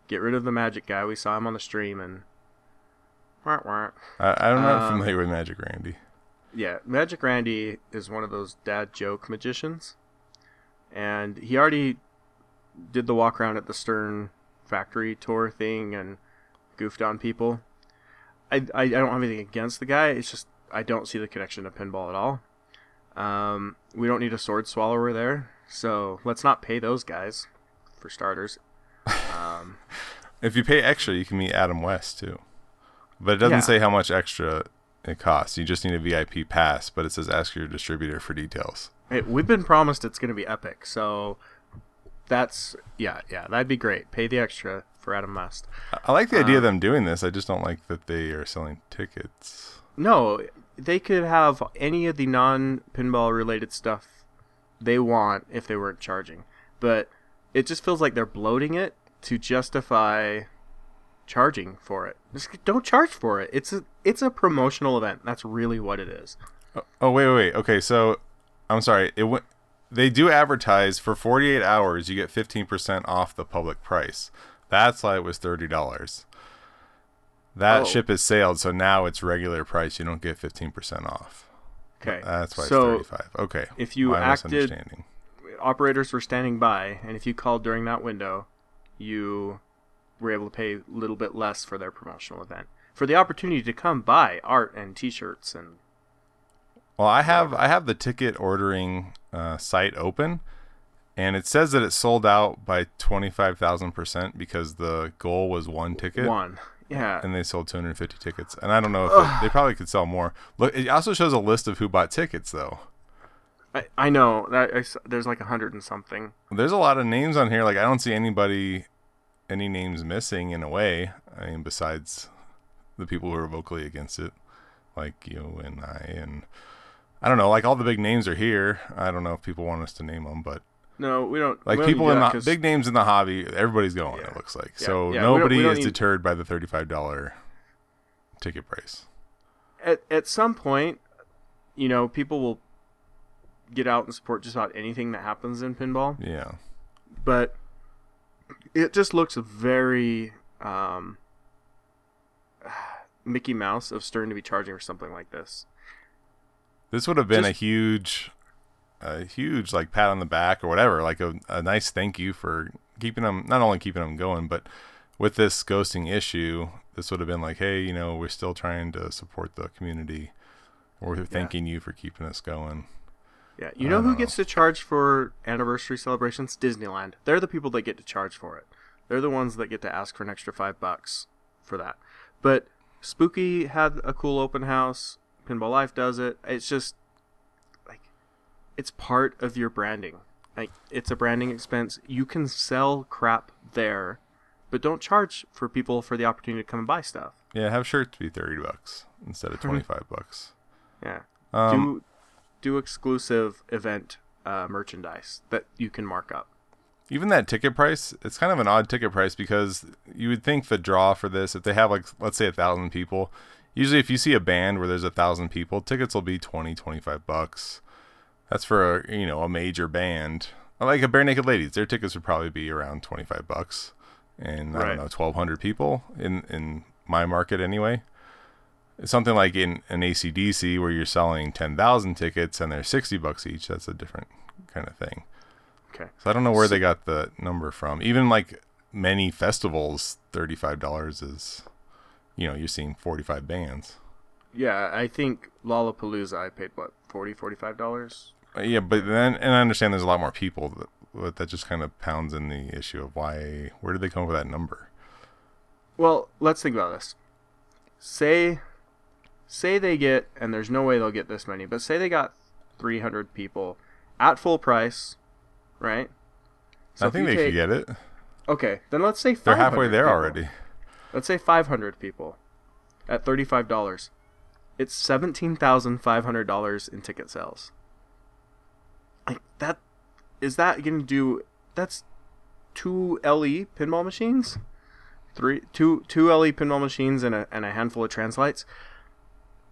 Speaker 5: Get rid of the magic guy. We saw him on the stream and.
Speaker 3: I, I'm not
Speaker 5: Um,
Speaker 3: familiar with Magic Randy.
Speaker 5: Yeah, Magic Randy is one of those dad joke magicians, and he already did the walk around at the Stern factory tour thing and goofed on people. I, I, I don't have anything against the guy. It's just I don't see the connection to pinball at all. Um, we don't need a sword swallower there, so let's not pay those guys, for starters. Um,
Speaker 3: If you pay extra, you can meet Adam West too. But it doesn't
Speaker 5: Yeah.
Speaker 3: say how much extra it costs. You just need a VIP pass, but it says ask your distributor for details.
Speaker 5: Hey, we've been promised it's going to be epic, so that's yeah, yeah, that'd be great. Pay the extra for Adam West.
Speaker 3: I- like the idea of them doing this. I just don't like that they are selling tickets.
Speaker 5: No, they could have any of the non-pinball related stuff they want if they weren't charging, but it just feels like they're bloating it to justify charging for it. Just don't charge for it. It's a it's a promotional event. That's really what it is.
Speaker 3: Oh, oh wait, wait, wait. Okay, so I'm sorry. It went. They do advertise for 48 hours. You get 15% off the public price. That's why it was thirty dollars. That
Speaker 5: Oh.
Speaker 3: ship has sailed, so now it's regular price. You don't get 15% off.
Speaker 5: Okay,
Speaker 3: That's why
Speaker 5: so
Speaker 3: it's 35. Okay.
Speaker 5: if you
Speaker 3: My
Speaker 5: acted-
Speaker 3: misunderstanding.
Speaker 5: Operators were standing by, and if you called during that window, you were able to pay a little bit less for their promotional event for the opportunity to come buy art and T-shirts and
Speaker 3: Well, I have I have the ticket ordering uh, site open, and it says that it sold out by twenty five thousand percent because the goal was one ticket.
Speaker 5: one. Yeah.
Speaker 3: and they sold 250 tickets. And I don't know if it, they probably could sell more. Look, it also shows a list of who bought tickets though.
Speaker 5: I, I know that I s there's like a hundred and something.
Speaker 3: There's a lot of names on here. Like I don't see anybody, any names missing in a way. I mean, besides the people who are vocally against it, like you and I, and I don't know. Like all the big names are here. I don't know if people want us to name them, but
Speaker 5: No, we don't.
Speaker 3: like
Speaker 5: we don't
Speaker 3: people
Speaker 5: do
Speaker 3: in the big names in the hobby, everybody's going.
Speaker 5: Yeah.
Speaker 3: It looks like
Speaker 5: Yeah.
Speaker 3: so
Speaker 5: Yeah, we don't-
Speaker 3: nobody
Speaker 5: we don't
Speaker 3: is
Speaker 5: need-
Speaker 3: deterred by the thirty-five dollar ticket price.
Speaker 5: at at some point, you know, people will get out and support just about anything that happens in pinball.
Speaker 3: Yeah,
Speaker 5: but it just looks very um, Mickey Mouse of Stern to be charging for something like this.
Speaker 3: this would have been a huge, a huge like pat on the back or whatever, like a, a nice thank you for keeping them not only keeping them going, but with this ghosting issue, this would have been like, hey, you know, we're still trying to support the community. We're thanking you for keeping us going.
Speaker 5: Yeah, you know who gets to charge for anniversary celebrations? Disneyland. They're the people that get to charge for it. They're the ones that get to ask for an extra five bucks for that. But Spooky had a cool open house. Pinball Life does it. It's just like it's part of your branding. Like it's a branding expense. You can sell crap there, but don't charge for people for the opportunity to come and buy stuff.
Speaker 3: Yeah, have shirts be thirty bucks instead of twenty five bucks.
Speaker 5: Yeah.
Speaker 3: Um,
Speaker 5: do exclusive event uh, merchandise that you can mark up.
Speaker 3: even that ticket price, it's kind of an odd ticket price because you would think the draw for this, if they have like let's say a thousand people, usually if you see a band where there's a thousand people, tickets will be 20, 25 bucks. That's for a you know a major band like a Barenaked Ladies. Their tickets would probably be around twenty five bucks, and I
Speaker 5: Right.
Speaker 3: don't know twelve hundred people in in my market anyway. Something like in an ACDC where you're selling ten thousand tickets and they're sixty bucks each. That's a different kind of thing.
Speaker 5: Okay.
Speaker 3: So I don't know where they got the number from. Even like many festivals, thirty-five dollars is, you know, you're seeing forty-five bands.
Speaker 5: Yeah, I think Lollapalooza I paid what 40 45 dollars.
Speaker 3: Uh, Yeah, but then and I understand there's a lot more people, that, but that just kind of pounds in the issue of why. Where did they come up with that number?
Speaker 5: Well, let's think about this. Say say they get and there's no way they'll get this many, but say they got 300 people at full price, right?
Speaker 3: I think they
Speaker 5: take-
Speaker 3: could get it.
Speaker 5: Okay, then let's say
Speaker 3: They're halfway there
Speaker 5: people.
Speaker 3: already.
Speaker 5: Let's say 500 people at $35. It's $17,500 in ticket sales. Like that is that going to do that's two LE pinball machines? Three two two LE pinball machines and a and a handful of translights.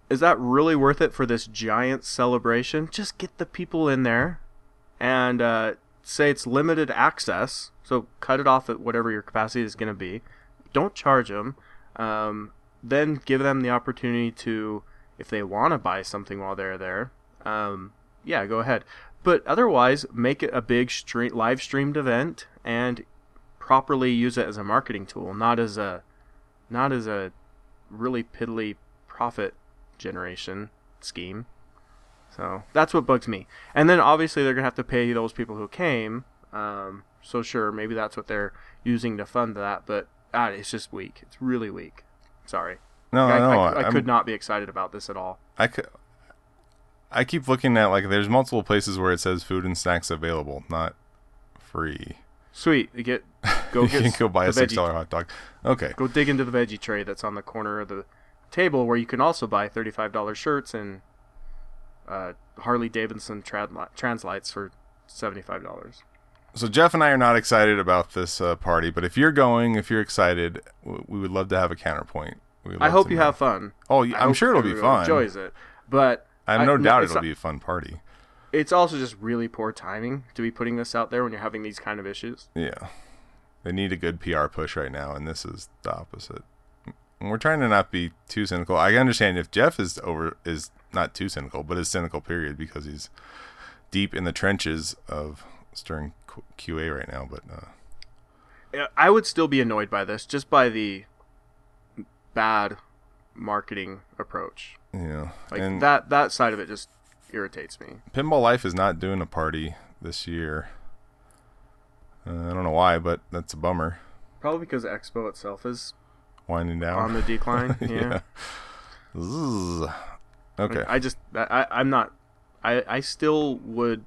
Speaker 5: Is that really worth it for this giant celebration? Just get the people in there and uh, say it's limited access. So cut it off at whatever your capacity is going to be. Don't charge them. Um, then give them the opportunity to, if they want to buy something while they're there, um, yeah, go ahead. But otherwise, make it a big stream, live streamed event and properly use it as a marketing tool, not as a, not as a really piddly profit generation scheme. So that's what bugs me. And then obviously they're gonna have to pay those people who came. Um, so sure, maybe that's what they're using to fund that. But ah, it's just weak. It's really weak. Sorry.
Speaker 3: No,
Speaker 5: I,
Speaker 3: no,
Speaker 5: I, I
Speaker 3: I'm-
Speaker 5: could not be excited about this at all.
Speaker 3: I could. I keep looking at like there's multiple places where it says food and snacks available, not free.
Speaker 5: Sweet. You get go
Speaker 3: you
Speaker 5: get
Speaker 3: can go buy a six dollar hot dog. Okay.
Speaker 5: Go dig into the veggie tray that's on the corner of the table where you can also buy thirty-five dollars shirts and uh, Harley Davidson trad- translights for seventy-five dollars.
Speaker 3: So Jeff and I are not excited about this uh, party, but if you're going, if you're excited, w- we would love to have a counterpoint.
Speaker 5: I hope you
Speaker 3: know.
Speaker 5: have fun.
Speaker 3: Oh,
Speaker 5: I
Speaker 3: I'm sure it'll be fun.
Speaker 5: Enjoys it, but
Speaker 3: I have no
Speaker 5: no,
Speaker 3: doubt it'll be a fun party.
Speaker 5: It's also just really poor timing to be putting this out there when you're having these kind of issues.
Speaker 3: Yeah, they need a good PR push right now, and this is the opposite. We're trying to not be too cynical. I understand if Jeff is over is not too cynical, but is cynical period because he's deep in the trenches of Stern Q- QA right now. But uh,
Speaker 5: I would still be annoyed by this just by the bad marketing approach.
Speaker 3: Yeah,
Speaker 5: Like
Speaker 3: and
Speaker 5: that that side of it just irritates me.
Speaker 3: Pinball Life is not doing a party this year. Uh, I don't know why, but that's a bummer.
Speaker 5: Probably because Expo itself is
Speaker 3: winding down
Speaker 5: on the decline. yeah.
Speaker 3: Zzz. Okay.
Speaker 5: I just I I'm not I I still would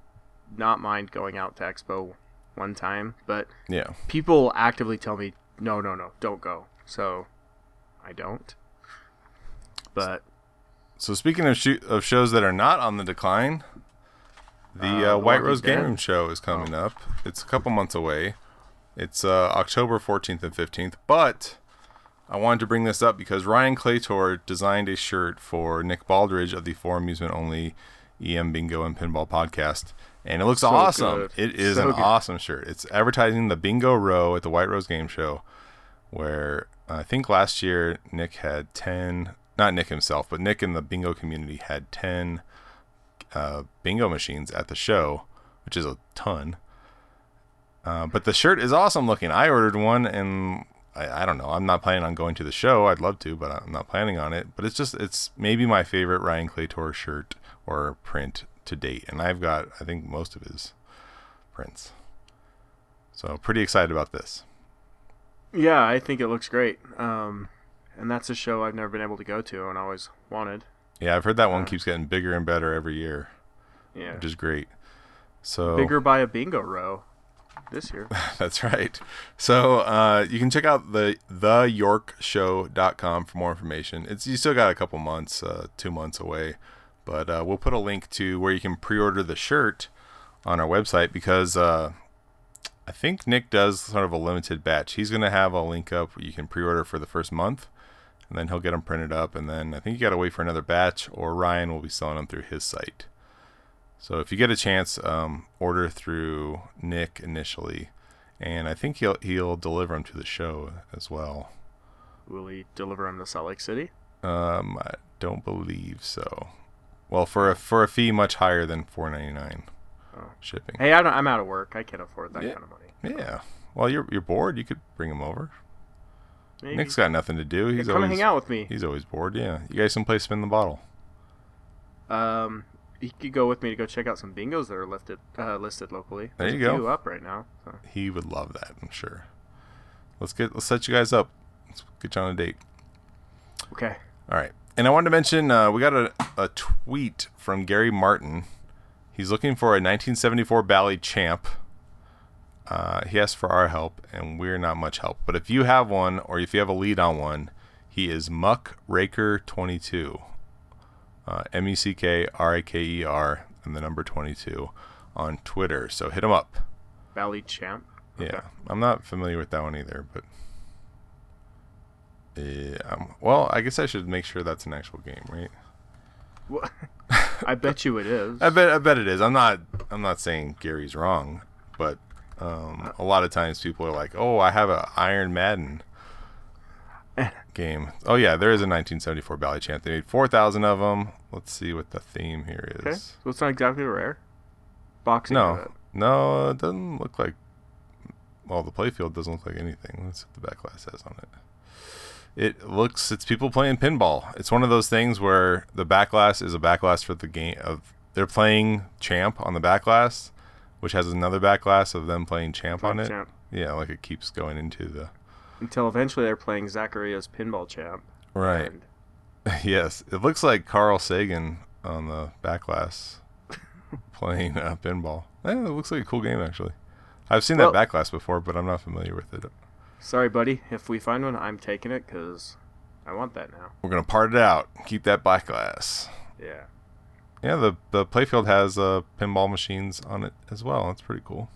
Speaker 5: not mind going out to Expo one time, but
Speaker 3: yeah.
Speaker 5: people actively tell me no no no don't go, so I don't. But
Speaker 3: So speaking of sh- of shows that are not on the decline, the
Speaker 5: Uh,
Speaker 3: uh,
Speaker 5: The
Speaker 3: White Rose Game? Room show is coming up. It's a couple months away. It's uh, October 14th and 15th, but I wanted to bring this up because Ryan Claytor designed a shirt for Nick Baldridge of the For Amusement Only EM Bingo and Pinball podcast, and it looks
Speaker 5: So
Speaker 3: awesome.
Speaker 5: good.
Speaker 3: It is
Speaker 5: So
Speaker 3: an
Speaker 5: good.
Speaker 3: awesome shirt. It's advertising the Bingo Row at the White Rose Game Show, where I think last year Nick had 10, not Nick himself, but Nick and the bingo community had 10 uh, bingo machines at the show, which is a ton. Uh, but the shirt is awesome looking. I ordered one, and I, I don't know. I'm not planning on going to the show. I'd love to, but I'm not planning on it. But it's just it's maybe my favorite Ryan Claytor shirt or print to date, and I've got I think most of his prints. So pretty excited about this.
Speaker 5: yeah, I think it looks great. Um, and that's a show I've never been able to go to and always wanted.
Speaker 3: Yeah, I've heard that one
Speaker 5: Uh,
Speaker 3: keeps getting bigger and better every year,
Speaker 5: Yeah,
Speaker 3: which is great. So
Speaker 5: bigger by a bingo row this year.
Speaker 3: That's right. So uh, you can check out the theyorkshow.com for more information. It's you still got a couple months, uh, two months away, but uh, we'll put a link to where you can pre-order the shirt on our website because uh, I think Nick does sort of a limited batch. He's gonna have a link up where you can pre-order for the first month, and then he'll get them printed up, and then I think you got to wait for another batch, or Ryan will be selling them through his site. So if you get a chance, um, order through Nick initially, and I think he'll he'll deliver them to the show as well.
Speaker 5: Will he deliver them to Salt Lake City?
Speaker 3: Um, I don't believe so. Well, for a for a fee much higher than four ninety nine
Speaker 5: Oh.
Speaker 3: shipping.
Speaker 5: Hey, I don't, I'm out of work. I can't afford that
Speaker 3: Yeah.
Speaker 5: kind of money.
Speaker 3: Yeah. Well, you're you're bored. You could bring him over.
Speaker 5: Maybe.
Speaker 3: Nick's got nothing to do. He's
Speaker 5: come
Speaker 3: always
Speaker 5: hang out with me.
Speaker 3: he's always bored. Yeah. You guys can play spin the bottle.
Speaker 5: Um, he could go with me to go check out some bingos that are listed uh, listed locally.
Speaker 3: There
Speaker 5: There's
Speaker 3: you
Speaker 5: a
Speaker 3: go.
Speaker 5: few up right now. So.
Speaker 3: He would love that. I'm sure. Let's get let's set you guys up. Let's get you on a date.
Speaker 5: Okay.
Speaker 3: All right. And I wanted to mention uh, we got a, a tweet from Gary Martin. He's looking for a 1974 Bally champ. Uh, he asked for our help, and we're not much help. But if you have one, or if you have a lead on one, he is Muck Raker 22. Uh, M U C K R A K E R and the number 22 on Twitter. So hit him up.
Speaker 5: Bally Champ.
Speaker 3: Yeah, I'm not familiar with that one either, but yeah, um, well, I guess I should make sure that's an actual game, right?
Speaker 5: Wha- I bet you it is.
Speaker 3: I bet I bet it is. I'm not I'm not saying Gary's wrong, but um, a lot of times people are like, "Oh, I have an Iron Maiden game." Oh yeah, there is a 1974 Bally Champ. They made 4,000 of them. Let's see what the theme here is. Okay.
Speaker 5: So it's not exactly rare. Boxing.
Speaker 3: No, no, it doesn't look like. Well, the playfield doesn't look like anything. Let's see what the back glass says on it. It looks. It's people playing pinball. It's one of those things where the back glass is a back glass for the game of. They're playing champ on the back glass, which has another back glass of them playing champ on it.
Speaker 5: Champ.
Speaker 3: Yeah, like it keeps going into the.
Speaker 5: Until eventually they're playing Zaccaria's Pinball Champ.
Speaker 3: Right.
Speaker 5: And
Speaker 3: yes, it looks like Carl Sagan on the back glass playing uh, pinball. Eh, it looks like a cool game actually. I've seen
Speaker 5: Well-
Speaker 3: that back glass before, but I'm not familiar with it.
Speaker 5: sorry, buddy. If we find one, I'm taking it because I want that now.
Speaker 3: We're gonna part it out. Keep that back glass.
Speaker 5: Yeah.
Speaker 3: Yeah, the the playfield has uh, pinball machines on it as well. That's pretty cool.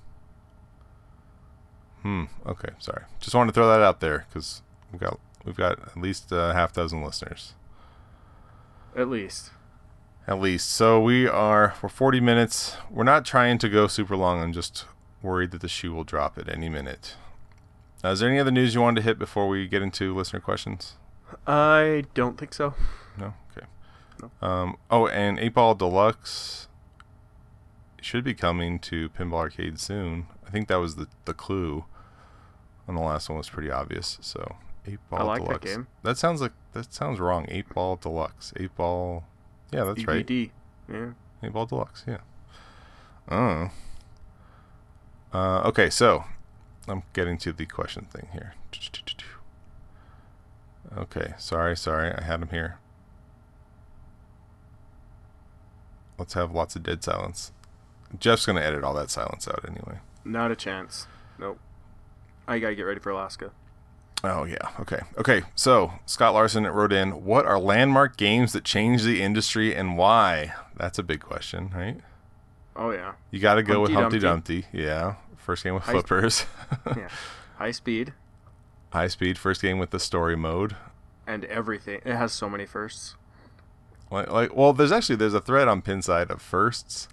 Speaker 3: Hmm. Okay. Sorry. Just wanted to throw that out there because we've got we've got at least a half dozen listeners.
Speaker 5: At least.
Speaker 3: At least. So we are for 40 minutes. We're not trying to go super long. I'm just worried that the shoe will drop at any minute. Uh, is there any other news you wanted to hit before we get into listener questions?
Speaker 5: I don't think so.
Speaker 3: No. Okay. No. Um, oh, and Eight Ball Deluxe should be coming to Pinball Arcade soon. I think that was the the clue. And the last one was pretty obvious. So Eight Ball
Speaker 5: I like that
Speaker 3: Deluxe.
Speaker 5: game.
Speaker 3: That sounds like that sounds wrong. Eight Ball Deluxe. Eight Ball. Yeah, that's right.
Speaker 5: DVD. Yeah.
Speaker 3: Eight Ball Deluxe. Yeah. Oh. Uh, okay, so I'm getting to the question thing here. Okay, sorry, sorry. I had him here. Let's have lots of dead silence. Jeff's going to edit all that silence out anyway.
Speaker 5: Not a chance. Nope. I gotta get ready for Alaska.
Speaker 3: Oh, yeah. Okay. Okay. So, Scott Larson wrote in What are landmark games that changed the industry and why? That's a big question, right?
Speaker 5: Oh yeah.
Speaker 3: You got to go with Humpty
Speaker 5: Humpty
Speaker 3: Dumpty. Yeah. First game with
Speaker 5: High-
Speaker 3: flippers.
Speaker 5: yeah. High speed
Speaker 3: High speed. First game with the story mode.
Speaker 5: and everything. It has so many firsts.
Speaker 3: Like, like, well, there's actually there's a thread on Pinside of firsts,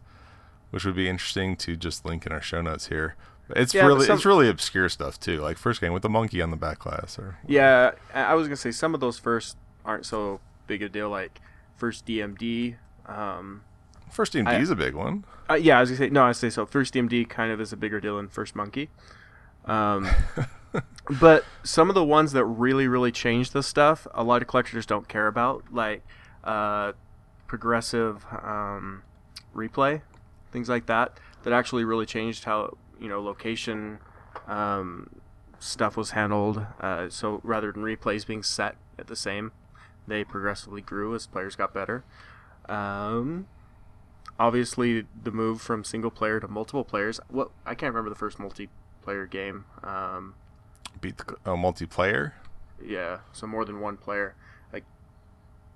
Speaker 3: which would be interesting to just link in our show notes here. It's
Speaker 5: Yeah,
Speaker 3: really
Speaker 5: some-
Speaker 3: it's really obscure stuff too. Like first game with the monkey on the back glass, or
Speaker 5: Yeah, I was gonna say some of those first aren't so big a deal. Like first DMD. Um,
Speaker 3: first DMD is a big one.
Speaker 5: uh, yeah, I was gonna say no. I say so. First DMD kind of is a bigger deal than first Monkey. Um, but some of the ones that really, really changed the stuff, a lot of collectors don't care about, like uh, progressive um, replay, things like that, that actually really changed how you know location um, stuff was handled. Uh, so rather than replays being set at the same, they progressively grew as players got better. Um, obviously, the move from single player to multiple players. What I can't remember the first multiplayer game. Um,
Speaker 3: Beat the uh, multiplayer.
Speaker 5: yeah, so more than one player. Like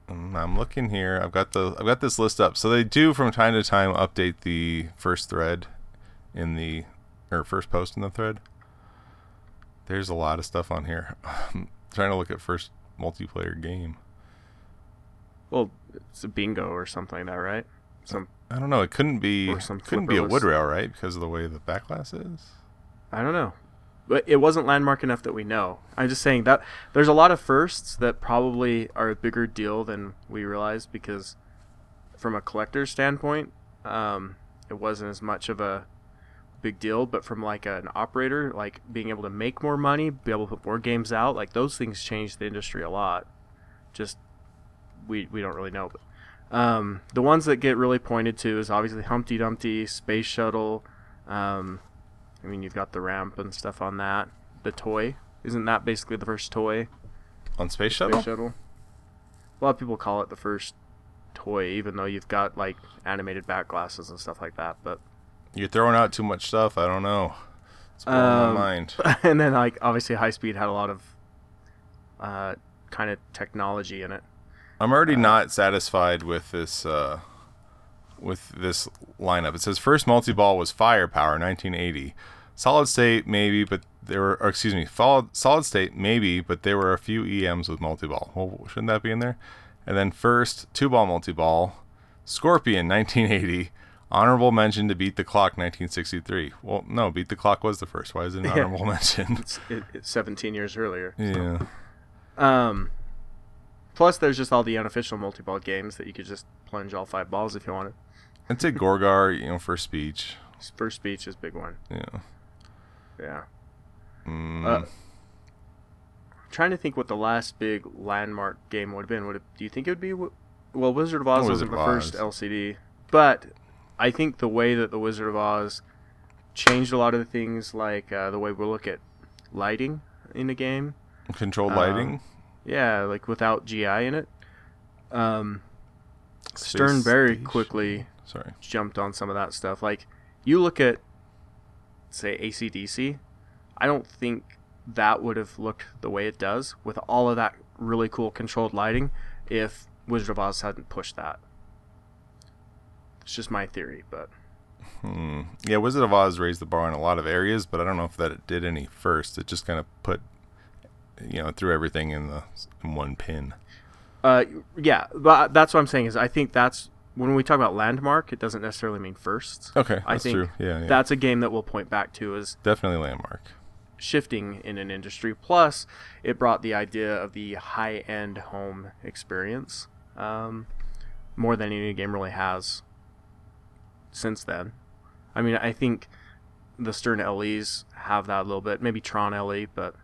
Speaker 3: Mm, I'm looking here. I've got the I've got this list up. So they do from time to time update the first thread in the or first post in the thread. There's a lot of stuff on here. I'm trying to look at first multiplayer game.
Speaker 5: well, it's a bingo or something like that, right? Some
Speaker 3: I don't know. It couldn't be couldn't be a wood rail, right? Because of the way the back glass is.
Speaker 5: I don't know. But it wasn't landmark enough that we know. I'm just saying that there's a lot of firsts that probably are a bigger deal than we realize because, from a collector's standpoint, um, it wasn't as much of a big deal. But from like an operator, like being able to make more money, be able to put more games out, like those things changed the industry a lot. Just we we don't really know. But um, the ones that get really pointed to is obviously Humpty Dumpty, Space Shuttle. Um, I mean, you've got the ramp and stuff on that. The toy isn't that basically the first toy?
Speaker 3: On Space
Speaker 5: Space
Speaker 3: Shuttle?
Speaker 5: Shuttle. A lot of people call it the first toy, even though you've got like animated back glasses and stuff like that. But
Speaker 3: You're throwing out too much stuff. I don't know. It's blowing
Speaker 5: Um,
Speaker 3: my mind.
Speaker 5: and then like obviously high speed had a lot of uh, kind of technology in it.
Speaker 3: I'm already
Speaker 5: uh,
Speaker 3: not satisfied with this uh, with this lineup. It says first multi-ball was Firepower 1980. Solid state maybe, but there were or excuse me, solid, solid state maybe, but there were a few EMs with multi-ball. Well, shouldn't that be in there? And then first two-ball multi-ball, Scorpion 1980. Honorable mention to Beat the Clock 1963. Well, no, Beat the Clock was the first. Why is it an honorable mention?
Speaker 5: It's, it, it's 17 years earlier.
Speaker 3: yeah.
Speaker 5: Um, plus, there's just all the unofficial multi-ball games that you could just plunge all five balls if you wanted.
Speaker 3: I'd say Gorgar, you know, for speech.
Speaker 5: First speech is a big one.
Speaker 3: Yeah.
Speaker 5: Yeah.
Speaker 3: Mm.
Speaker 5: Uh, trying to think what the last big landmark game would have been. Would it, do you think it would be? Well, Wizard of Oz
Speaker 3: Wizard
Speaker 5: wasn't the
Speaker 3: of
Speaker 5: first LCD, but I think the way that the Wizard of Oz changed a lot of the things, like uh, the way we look at lighting in a game.
Speaker 3: Controlled
Speaker 5: uh,
Speaker 3: lighting.
Speaker 5: Yeah, like without GI in it. Um,
Speaker 3: Space
Speaker 5: Stern very
Speaker 3: station.
Speaker 5: quickly
Speaker 3: Sorry.
Speaker 5: jumped on some of that stuff. Like you look at say ACDC, I don't think that would have looked the way it does with all of that really cool controlled lighting if Wizard of Oz hadn't pushed that. It's just my theory, but
Speaker 3: Hmm. Yeah, Wizard of Oz raised the bar in a lot of areas, but I don't know if that it did any first. It just kind of put, you know, threw everything in the in one pin.
Speaker 5: uh, yeah, but that's what I'm saying is I think that's when we talk about landmark, it doesn't necessarily mean first.
Speaker 3: Okay,
Speaker 5: I
Speaker 3: that's
Speaker 5: think
Speaker 3: true. Yeah, yeah.
Speaker 5: That's a game that we'll point back to as
Speaker 3: definitely landmark.
Speaker 5: shifting in an industry. Plus, it brought the idea of the high end home experience um, more than any game really has since then. I mean, I think the Stern LEs have that a little bit, maybe Tron LE, but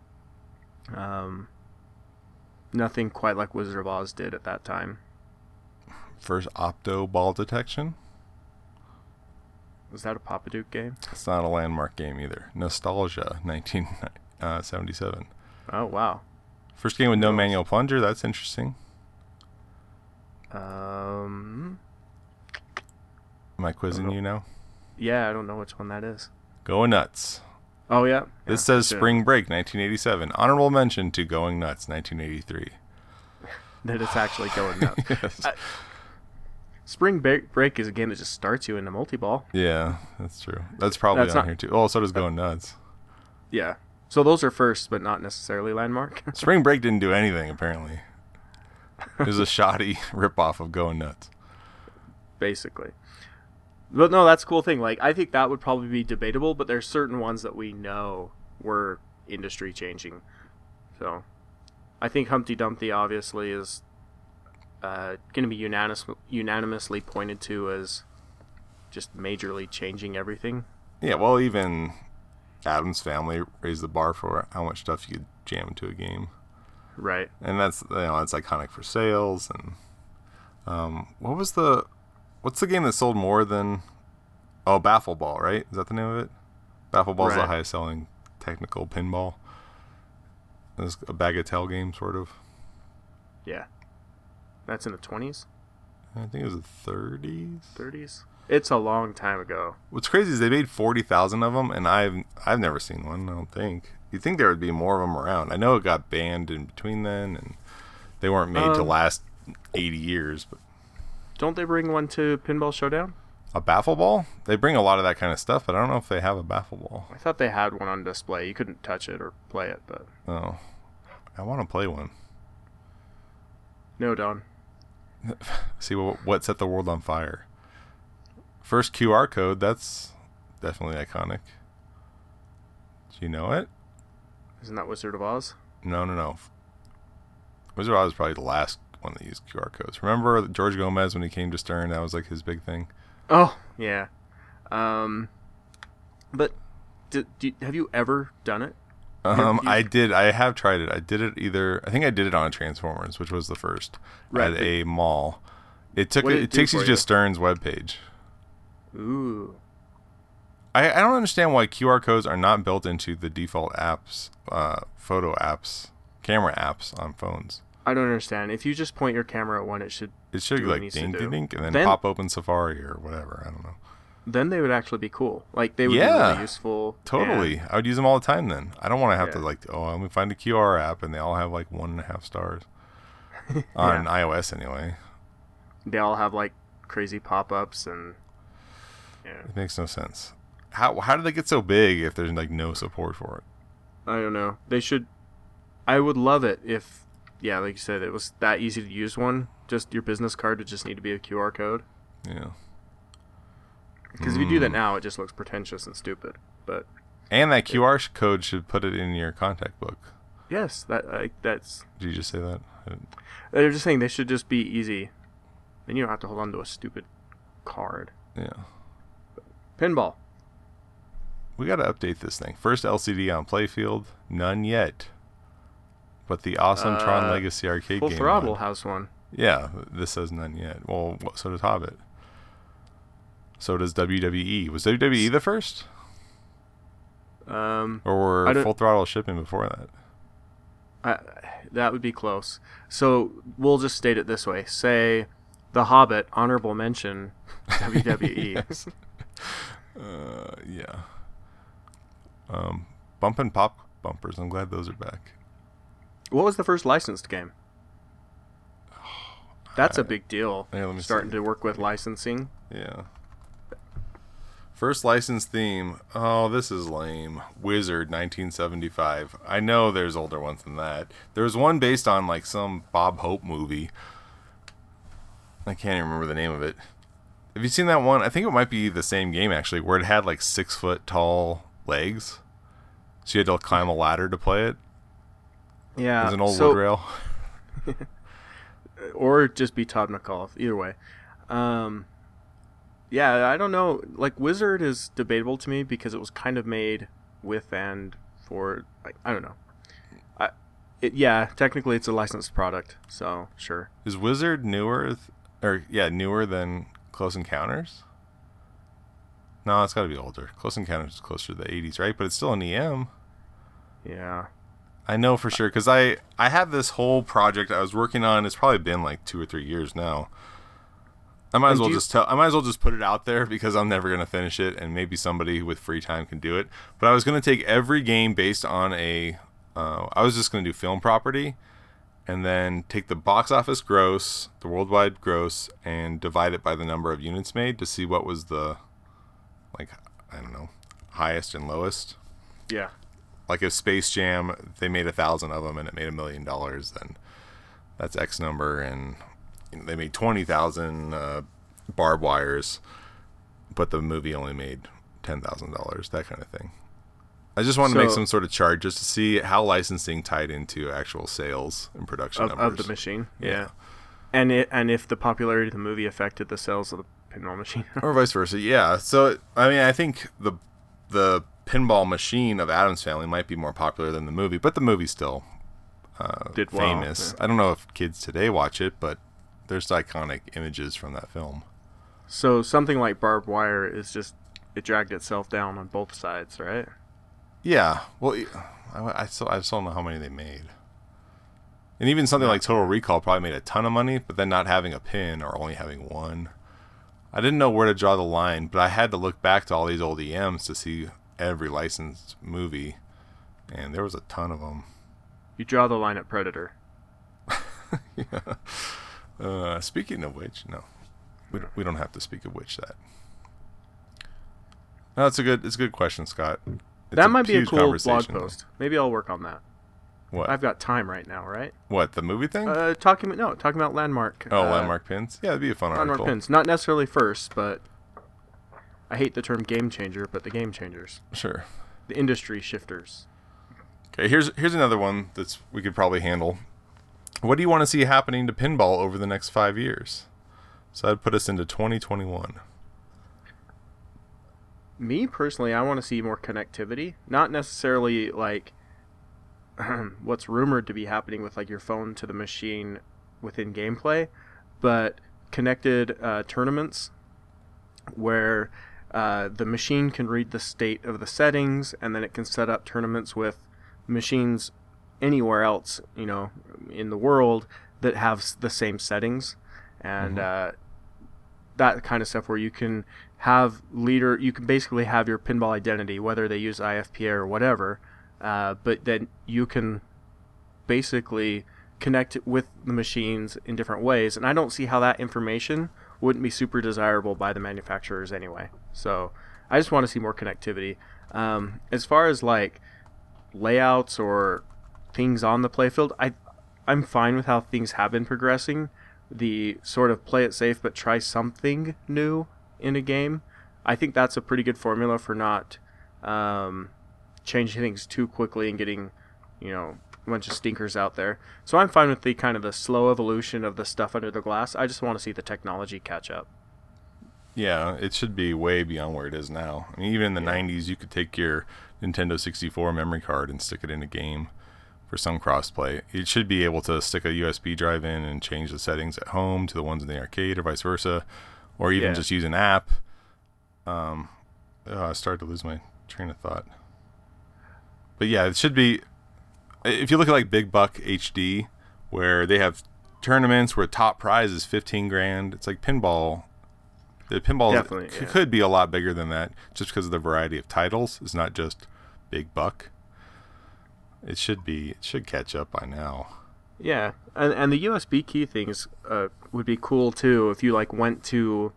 Speaker 5: um, nothing quite like Wizard of Oz did at that time.
Speaker 3: First opto ball detection.
Speaker 5: Was that a Papaduke game?
Speaker 3: It's not a landmark game either. Nostalgia, 1977.
Speaker 5: Oh wow!
Speaker 3: First game with no manual plunger. That's interesting.
Speaker 5: Um,
Speaker 3: Am I quizzing
Speaker 5: know.
Speaker 3: you now?
Speaker 5: yeah, I don't know which one that is.
Speaker 3: Going nuts.
Speaker 5: Oh yeah,
Speaker 3: This
Speaker 5: Yeah,
Speaker 3: says. Spring Break 1987. Honorable mention to Going Nuts 1983.
Speaker 5: That it's actually going nuts.
Speaker 3: yes.
Speaker 5: I- Spring Break Break is a game that just starts you into multi-ball.
Speaker 3: Yeah, that's true. That's probably
Speaker 5: That's
Speaker 3: on
Speaker 5: not-
Speaker 3: here too. Oh, so does Going Nuts.
Speaker 5: Yeah. So those are first, but not necessarily landmark.
Speaker 3: Spring Break didn't do anything apparently. It was a shoddy ripoff of Going Nuts.
Speaker 5: basically. But no, that's a cool thing. Like I think that would probably be debatable, but there's certain ones that we know were industry changing. So I think Humpty Dumpty obviously is uh, going to be unanimous, unanimously pointed to as just majorly changing everything.
Speaker 3: Yeah, well, even Addams Family raised the bar for how much stuff you could jam into a game,
Speaker 5: Right.
Speaker 3: and that's you know that's iconic for sales. And um, what was the what's the game that sold more than oh Baffle Ball? Right? Is that the name of it? Baffle Ball's the
Speaker 5: Right.
Speaker 3: highest selling technical pinball. It's a bagatelle game, sort of.
Speaker 5: Yeah. That's in the 20s,
Speaker 3: I think it was the 30s.
Speaker 5: 30s. It's a long time ago.
Speaker 3: What's crazy is they made forty thousand of them, and I've I've never seen one. I don't think. You'd think there would be more of them around. I know it got banned in between then, and they weren't made to
Speaker 5: Um,
Speaker 3: last eighty years. But
Speaker 5: Don't they bring one to Pinball Showdown?
Speaker 3: a baffle ball, they bring a lot of that kind of stuff, but I don't know if they have a baffle ball.
Speaker 5: I thought they had one on display. You couldn't touch it or play it, but
Speaker 3: Oh, I want to play one.
Speaker 5: no, Don.
Speaker 3: See what what set the world on fire. First QR code. That's definitely iconic. Do you know it?
Speaker 5: Isn't that Wizard of Oz?
Speaker 3: No, no, no. Wizard of Oz was probably the last one that used QR codes. Remember George Gomez when he came to Stern? That was like his big thing.
Speaker 5: Oh, yeah. Um, but did, do, have you ever done it?
Speaker 3: Um,
Speaker 5: you-
Speaker 3: I did. I have tried it. I did it either. I think I did it on a Transformers, which was the first
Speaker 5: Right,
Speaker 3: at a mall. It took.
Speaker 5: What
Speaker 3: It,
Speaker 5: it
Speaker 3: takes you to
Speaker 5: you?
Speaker 3: Stern's webpage.
Speaker 5: Ooh.
Speaker 3: I, I don't understand why QR codes are not built into the default apps, uh, photo apps, camera apps on phones.
Speaker 5: I don't understand. If you just point your camera at one, it should.
Speaker 3: It should
Speaker 5: Do
Speaker 3: be like ding ding ding, and then,
Speaker 5: Then-
Speaker 3: pop open Safari or whatever. I don't know.
Speaker 5: Then they would actually be cool. Like they would be
Speaker 3: Yeah.
Speaker 5: really useful.
Speaker 3: Totally, I would use them all the time. Then I don't want to have to like, oh, let me find a QR app, and they all have like one and a half stars on iOS anyway.
Speaker 5: They all have like crazy pop-ups and. Yeah.
Speaker 3: It makes no sense. How how did they get so big if there's like no support for it?
Speaker 5: I don't know. They should. I would love it if, yeah, like you said, it was that easy to use one. Just your business card would just need to be a QR code.
Speaker 3: Yeah.
Speaker 5: Because if you do
Speaker 3: Mm.
Speaker 5: that now, it just looks pretentious and stupid. But
Speaker 3: And that QR sh- code should put it in your contact book.
Speaker 5: yes, that I that's.
Speaker 3: Did you just say that?
Speaker 5: They're just saying they should just be easy. Then you don't have to hold on to a stupid card.
Speaker 3: Yeah.
Speaker 5: Pinball.
Speaker 3: We got to update this thing. First LCD on Playfield, none yet. But the awesome Tron
Speaker 5: Uh,
Speaker 3: Legacy arcade
Speaker 5: Full
Speaker 3: game.
Speaker 5: Throttle
Speaker 3: mod-
Speaker 5: has one.
Speaker 3: Yeah, this says none yet. Well, so does Hobbit. So does WWE. Was WWE the first,
Speaker 5: Um,
Speaker 3: or were Full Throttle shipping before that?
Speaker 5: I, that would be close. So we'll just state it this way: say, The Hobbit, honorable mention. WWE.
Speaker 3: Uh, yeah. Um, bump and pop bumpers. I'm glad those are back.
Speaker 5: What was the first licensed game? That's a big deal.
Speaker 3: Yeah, let me
Speaker 5: Starting
Speaker 3: see.
Speaker 5: to work with licensing.
Speaker 3: Yeah. First licensed theme. Oh, this is lame. Wizard 1975. I know there's older ones than that. There's one based on like some Bob Hope movie. I can't even remember the name of it. Have you seen that one? I think it might be the same game actually, where it had like six foot tall legs. So you had to climb a ladder to play it.
Speaker 5: Yeah.
Speaker 3: Was an old
Speaker 5: so,
Speaker 3: wood rail.
Speaker 5: Or just be Todd McAuliffe. Either way. Um, yeah, I don't know. Like Wizard is debatable to me because it was kind of made with and for. Like, I don't know. I, it, yeah, technically it's a licensed product, so sure.
Speaker 3: Is Wizard newer, th- or yeah, newer than Close Encounters? No, it's got to be older. Close Encounters is closer to the 80s, right? But it's still an EM.
Speaker 5: Yeah.
Speaker 3: I know for sure because I I have this whole project I was working on. It's probably been like two or three years now. I might as well just tell. I might as well just put it out there because I'm never gonna finish it, and maybe somebody with free time can do it. But I was gonna take every game based on a. Uh, I was just gonna do film property, and then take the box office gross, the worldwide gross, and divide it by the number of units made to see what was the, like, I don't know, highest and lowest
Speaker 5: Yeah.
Speaker 3: Like if Space Jam they made a thousand of them and it made a million dollars, then that's X number, and they made twenty thousand uh, Barb Wires, but the movie only made ten thousand dollars. That kind of thing. I just want to make some sort of chart just to see how licensing tied into actual sales and production
Speaker 5: Of,
Speaker 3: numbers.
Speaker 5: of the machine.
Speaker 3: Yeah.
Speaker 5: Yeah. And it and if the popularity of the movie affected the sales of the pinball machine.
Speaker 3: or vice versa. Yeah. So I mean, I think the the pinball machine of Addams Family might be more popular than the movie, but the movie's still uh,
Speaker 5: Did well,
Speaker 3: famous.
Speaker 5: yeah.
Speaker 3: I don't know if kids today watch it, but there's iconic images from that film.
Speaker 5: so something like Barb Wire is just it dragged itself down on both sides, right?
Speaker 3: Yeah. Well, I, I still I still don't know how many they made. And even something like Total Recall probably made a ton of money, but then not having a pin or only having one. I didn't know where to draw the line, but I had to look back to all these old EMs to see every licensed movie, and there was a ton of them.
Speaker 5: You draw the line at Predator.
Speaker 3: Uh, speaking of which, no, we don't, we don't have to speak of which that. No, it's a good it's a good question, Scott. It's
Speaker 5: that might be a cool blog post. Maybe I'll work on that.
Speaker 3: What?
Speaker 5: I've got time right now, right?
Speaker 3: what the movie thing?
Speaker 5: Uh, talking about no, talking about landmark.
Speaker 3: oh,
Speaker 5: uh,
Speaker 3: landmark pins. Yeah, it'd be a fun
Speaker 5: landmark
Speaker 3: article.
Speaker 5: Landmark pins. Not necessarily first, but I hate the term game changer, but the game changers,
Speaker 3: Sure.
Speaker 5: the industry shifters.
Speaker 3: Okay, here's here's another one that's we could probably handle. What do you want to see happening to pinball over the next five years? So that'd put us into 2021.
Speaker 5: Me personally, I want to see more connectivity, not necessarily like what's rumored to be happening with like your phone to the machine within gameplay, but connected uh, tournaments where uh, the machine can read the state of the settings and then it can set up tournaments with machines anywhere else, you know, in the world that have the same settings. And uh, that kind of stuff where you can have leader you can basically have your pinball identity whether they use IFPA or whatever uh, but then you can basically connect with the machines in different ways. And I don't see how that information wouldn't be super desirable by the manufacturers anyway so I just want to see more connectivity um, as far as like layouts or things on the playfield I I'm fine with how things have been progressing the sort of play it safe but try something new in a game. I think that's a pretty good formula for not um, changing things too quickly and getting, you know, a bunch of stinkers out there. So I'm fine with the kind of the slow evolution of the stuff under the glass. I just want to see the technology catch up.
Speaker 3: Yeah, it should be way beyond where it is now. I mean, even in the 90s, you could take your Nintendo 64 memory card and stick it in a game for some crossplay. It should be able to stick a USB drive in and change the settings at home to the ones in the arcade or vice versa, or even
Speaker 5: Yeah.
Speaker 3: just use an app. Um, oh, I started to lose my train of thought. But yeah, it should be. If you look at like Big Buck HD, where they have tournaments where top prize is 15 grand, it's like pinball the pinball c-
Speaker 5: yeah.
Speaker 3: could be a lot bigger than that just because of the variety of titles. It's not just big buck. It should be. It should catch up by now.
Speaker 5: Yeah, and and the USB key things uh, would be cool too if you like went to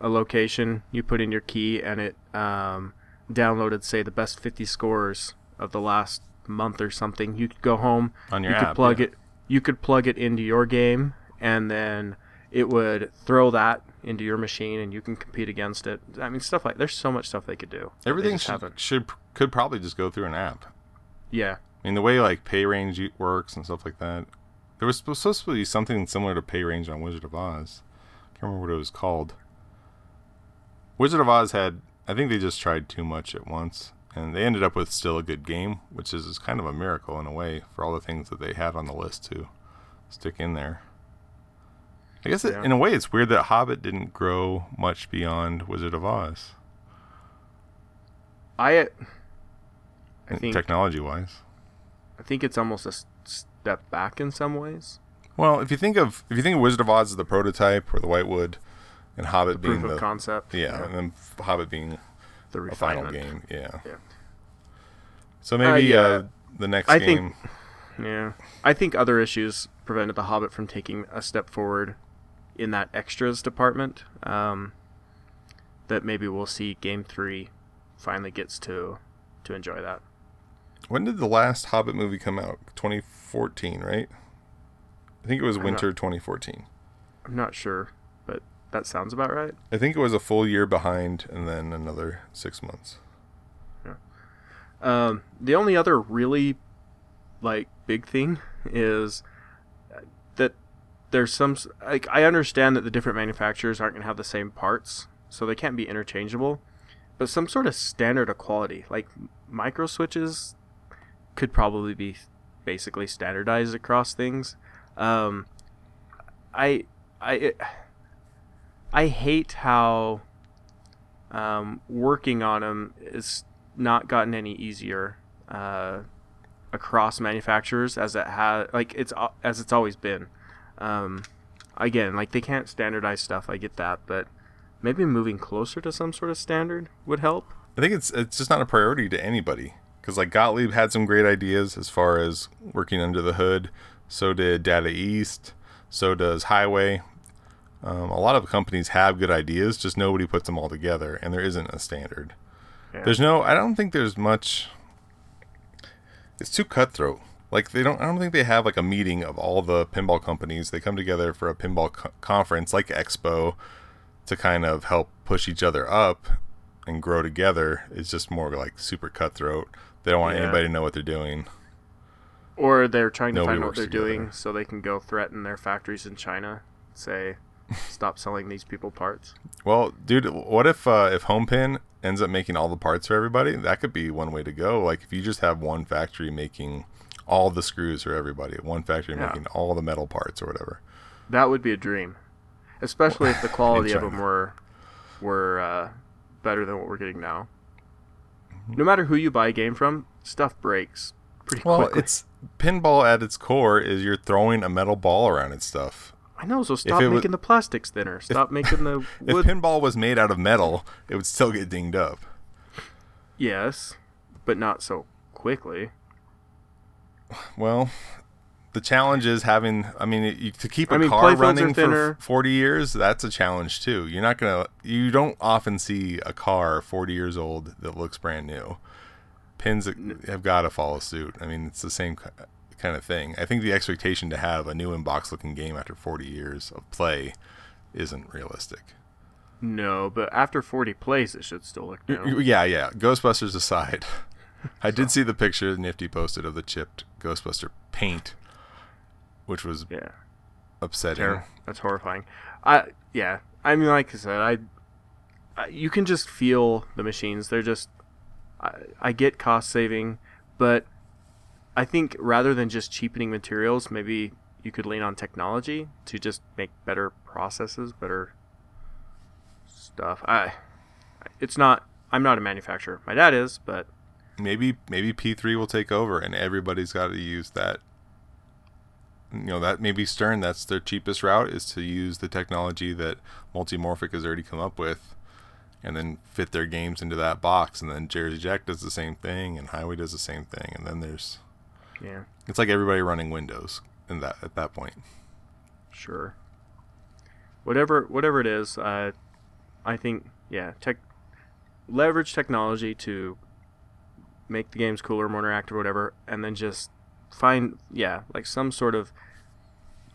Speaker 5: a location, you put in your key, and it um, downloaded say the best 50 scores of the last month or something. You could go home,
Speaker 3: On your
Speaker 5: you
Speaker 3: app,
Speaker 5: could plug
Speaker 3: yeah.
Speaker 5: it, you could plug it into your game, and then it would throw that into your machine, and you can compete against it. I mean, stuff like there's so much stuff they could do.
Speaker 3: Everything should, should could probably just go through an app.
Speaker 5: Yeah,
Speaker 3: I mean, the way like PayRange works and stuff like that. There was supposed supposed to be something similar to PayRange on Wizard of Oz. I Can't remember what it was called. Wizard of Oz had, I think they just tried too much at once, and they ended up with still a good game, which is, is kind of a miracle in a way for all the things that they had on the list to stick in there. I guess it, in a way it's weird that Hobbit didn't grow much beyond Wizard of Oz,
Speaker 5: I. I think
Speaker 3: technology wise.
Speaker 5: I think it's almost a step back in some ways.
Speaker 3: Well, if you think of if you think of Wizard of Oz as the prototype, or the Whitewood, and Hobbit being
Speaker 5: Proof
Speaker 3: the
Speaker 5: of concept.
Speaker 3: yeah, and then Hobbit being
Speaker 5: the
Speaker 3: final game, yeah.
Speaker 5: Yeah.
Speaker 3: So maybe
Speaker 5: yeah.
Speaker 3: uh, the next
Speaker 5: I
Speaker 3: game.
Speaker 5: think- Yeah. I think other issues prevented The Hobbit from taking a step forward in that extras department. Um, that maybe we'll see Game 3 finally gets to to enjoy that.
Speaker 3: When did the last Hobbit movie come out? 2014, right? I think it was
Speaker 5: I'm
Speaker 3: winter 2014.
Speaker 5: I'm not sure, but that sounds about right.
Speaker 3: I think it was a full year behind, and then another six months.
Speaker 5: Um, the only other really like big thing is that there's some like I understand that the different manufacturers aren't going to have the same parts, so they can't be interchangeable, but some sort of standard of quality like micro switches could probably be basically standardized across things. Um, I I I hate how um, working on them is not gotten any easier uh, across manufacturers as it has like it's as it's always been. Um, again, like they can't standardize stuff. I get that, but maybe moving closer to some sort of standard would help.
Speaker 3: I think it's it's just not a priority to anybody because like Gottlieb had some great ideas as far as working under the hood. So did Data East. So does Heighway. Um, a lot of companies have good ideas, just nobody puts them all together, and there isn't a standard.
Speaker 5: Yeah.
Speaker 3: There's no. I don't think there's much. It's too cutthroat. Like they don't. I don't think they have like a meeting of all the pinball companies. They come together for a pinball co- conference like Expo to kind of help push each other up and grow together. It's just more like super cutthroat. They don't want
Speaker 5: Yeah.
Speaker 3: anybody to know what they're doing.
Speaker 5: Or they're trying to
Speaker 3: Nobody
Speaker 5: find what they're
Speaker 3: together.
Speaker 5: doing so they can go threaten their factories in China. Say, stop selling these people parts.
Speaker 3: Well, dude, what if uh, if Homepin ends up making all the parts for everybody? That could be one way to go. Like if you just have one factory making all the screws for everybody, one factory
Speaker 5: Yeah.
Speaker 3: making all the metal parts or whatever.
Speaker 5: That would be a dream, especially if the quality of them were were uh, better than what we're getting now. No matter who you buy a game from, stuff breaks pretty
Speaker 3: Well,
Speaker 5: quickly.
Speaker 3: Well, it's pinball at its core is you're throwing a metal ball around and stuff.
Speaker 5: I know, so stop
Speaker 3: it was-
Speaker 5: making the plastics thinner. Stop making the
Speaker 3: If pinball was made out of metal, it would still get dinged up.
Speaker 5: yes, but not so quickly.
Speaker 3: Well, the challenge is having. I mean, you, to keep a
Speaker 5: I mean,
Speaker 3: car running for forty years, that's a challenge too. You're not gonna. You don't often see a car forty years old that looks brand new. Pins have got to follow suit. I mean, it's the same kind of thing. I think the expectation to have a new in-box looking game after forty years of play isn't realistic.
Speaker 5: No, but after 40 plays, it should still look new.
Speaker 3: Yeah, yeah. Ghostbusters aside, I did see the picture Nifty posted of the chipped Ghostbuster paint, which was
Speaker 5: Yeah,
Speaker 3: upsetting.
Speaker 5: terror. That's horrifying. I yeah. I mean, like I said, I, I you can just feel the machines. They're just. I, I get cost saving, but I think rather than just cheapening materials, maybe you could lean on technology to just make better processes, better stuff. I. It's not. I'm not a manufacturer. My dad is, but
Speaker 3: maybe maybe P3 will take over and everybody's got to use that you know that maybe Stern that's their cheapest route is to use the technology that Multimorphic has already come up with and then fit their games into that box and then Jersey Jack does the same thing and Heighway does the same thing and then there's
Speaker 5: yeah,
Speaker 3: it's like everybody running Windows in that at that point
Speaker 5: sure. Whatever, whatever it is, uh, I think yeah, tech leverage technology to make the games cooler, more interactive, whatever, and then just find yeah, like some sort of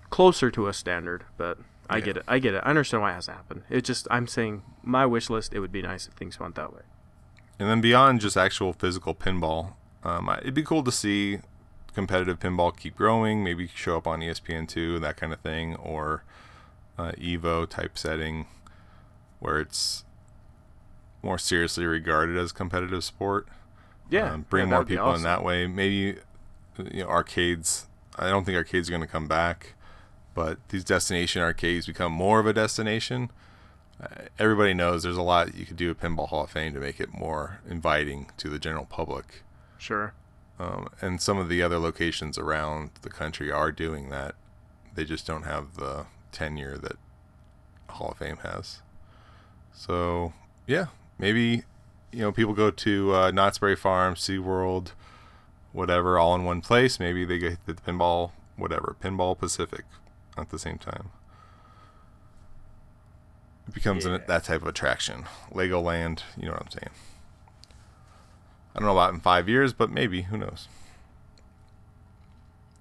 Speaker 5: closer to a standard. But I
Speaker 3: Yeah.
Speaker 5: get it, I get it. I understand why it has to happen. It just I'm saying my wish list. It would be nice if things went that way.
Speaker 3: And then beyond just actual physical pinball, um, it'd be cool to see competitive pinball keep growing. Maybe show up on E ESPN2, that kind of thing, or uh, Evo type setting, where it's more seriously regarded as competitive sport.
Speaker 5: Yeah,
Speaker 3: um, bring
Speaker 5: yeah,
Speaker 3: more people in that way. Maybe you know arcades. I don't think arcades are going to come back, but these destination arcades become more of a destination. Uh, everybody knows there's a lot you could do at Pinball Hall of Fame to make it more inviting to the general public.
Speaker 5: Sure.
Speaker 3: Um, and some of the other locations around the country are doing that. They just don't have the tenure that Hall of Fame has. So, yeah, maybe you know people go to uh, Knott's Berry Farm, SeaWorld, whatever, all in one place. Maybe they get the pinball, whatever, Pinball Pacific at the same time. It becomes an, that type of attraction. Legoland, you know what I'm saying. I don't know about in five years, but maybe. Who knows?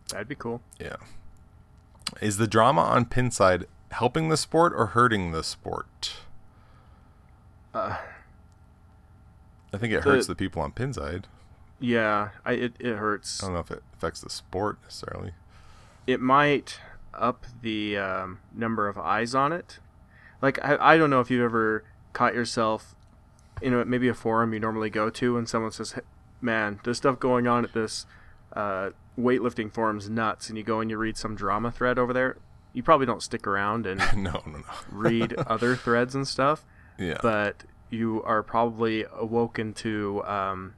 Speaker 5: That'd be cool.
Speaker 3: Yeah. Is the drama on Pinside helping the sport or hurting the sport?
Speaker 5: Uh,
Speaker 3: I think it
Speaker 5: The-
Speaker 3: hurts the people on Pinside.
Speaker 5: yeah, I, it it hurts.
Speaker 3: I don't know if it affects the sport necessarily.
Speaker 5: it might up the um, number of eyes on it. Like I, I don't know if you've ever caught yourself in know maybe a forum you normally go to and someone says, "Hey, "Man, there's stuff going on at this uh, weightlifting forum's nuts," and you go and you read some drama thread over there. You probably don't stick around and
Speaker 3: no, no, no.
Speaker 5: read other threads and stuff,
Speaker 3: yeah.
Speaker 5: but you are probably awoken to um,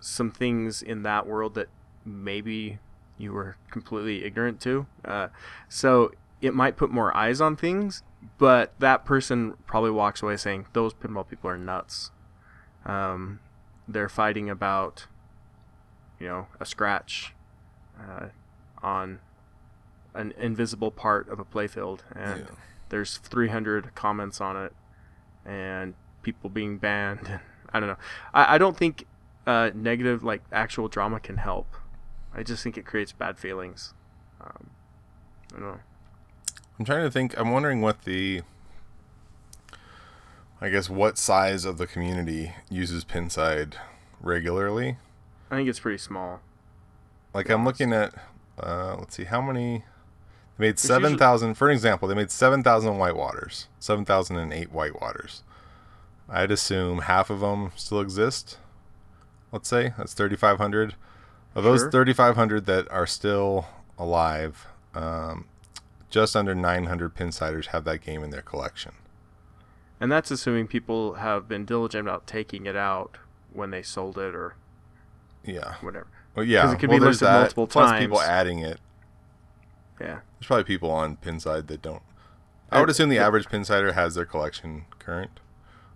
Speaker 5: some things in that world that maybe you were completely ignorant to. Uh, so it might put more eyes on things, but that person probably walks away saying those pinball people are nuts. Um, they're fighting about, you know, a scratch uh, on an invisible part of a playfield, and
Speaker 3: Yeah.
Speaker 5: there's 300 comments on it, and people being banned. I don't know. I, I don't think uh, negative, like actual drama, can help. I just think it creates bad feelings. Um, I don't know.
Speaker 3: I'm trying to think. I'm wondering what the, I guess, what size of the community uses Pinside regularly.
Speaker 5: I think it's pretty small.
Speaker 3: Like I'm looking at, uh, let's see, how many. They made
Speaker 5: usually-
Speaker 3: seven thousand. For an example, they made seven thousand whitewaters, seven thousand and eight whitewaters. I'd assume half of them still exist. Let's say that's thirty five hundred. Of those thirty five hundred that are still alive, um, just under nine hundred pinsiders have that game in their collection.
Speaker 5: And that's assuming people have been diligent about taking it out when they sold it or
Speaker 3: Yeah.
Speaker 5: whatever.
Speaker 3: Well, yeah.
Speaker 5: Because it could
Speaker 3: well,
Speaker 5: be listed
Speaker 3: that,
Speaker 5: multiple
Speaker 3: plus people adding it.
Speaker 5: Yeah.
Speaker 3: There's probably people on Pinside that don't. I would assume the average Pinsider has their collection current,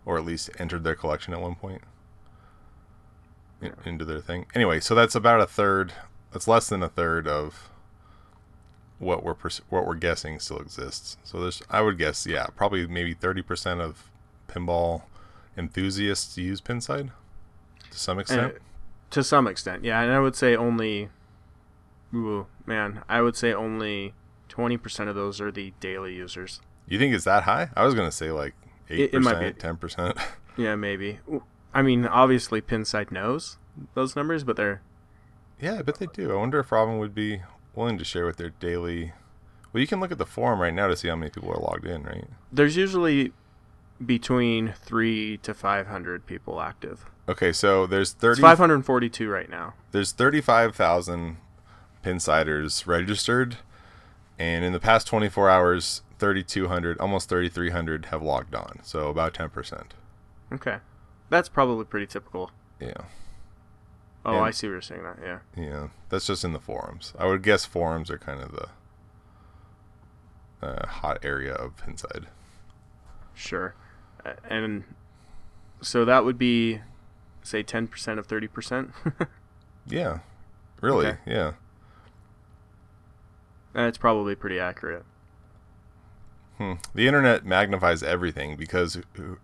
Speaker 3: or at least entered their collection at one point in- into their thing. Anyway, so that's about a third. That's less than a third of what we're what we're guessing still exists. So there's, I would guess, yeah, probably maybe thirty percent of pinball enthusiasts use Pinside to some extent.
Speaker 5: Uh, to some extent, yeah. And I would say only, ooh, man, I would say only 20% of those are the daily users.
Speaker 3: you think it's that high? I was gonna say like eight
Speaker 5: It- it might be.
Speaker 3: percent, ten percent.
Speaker 5: Yeah, maybe. I mean, obviously, Pinside knows those numbers, but they're
Speaker 3: Yeah, I bet they do. I wonder if Robin would be willing to share with their daily. Well, you can look at the forum right now to see how many people are logged in, right?
Speaker 5: there's usually between three to 500 people active.
Speaker 3: Okay, so there's thirty.
Speaker 5: 542 right now.
Speaker 3: There's thirty-five thousand pinsiders registered, and in the past twenty-four hours, thirty-two hundred, almost thirty-three hundred have logged on. So about ten percent.
Speaker 5: Okay, that's probably pretty typical.
Speaker 3: Yeah,
Speaker 5: Oh,
Speaker 3: And-
Speaker 5: I see what you're saying. That yeah.
Speaker 3: yeah. That's just in the forums. I would guess forums are kind of the uh, hot area of pinside.
Speaker 5: Sure. And so that would be, say, 10% of 30%.
Speaker 3: Yeah, really.
Speaker 5: Okay.
Speaker 3: Yeah.
Speaker 5: That's probably pretty accurate.
Speaker 3: Hmm. The internet magnifies everything because uh,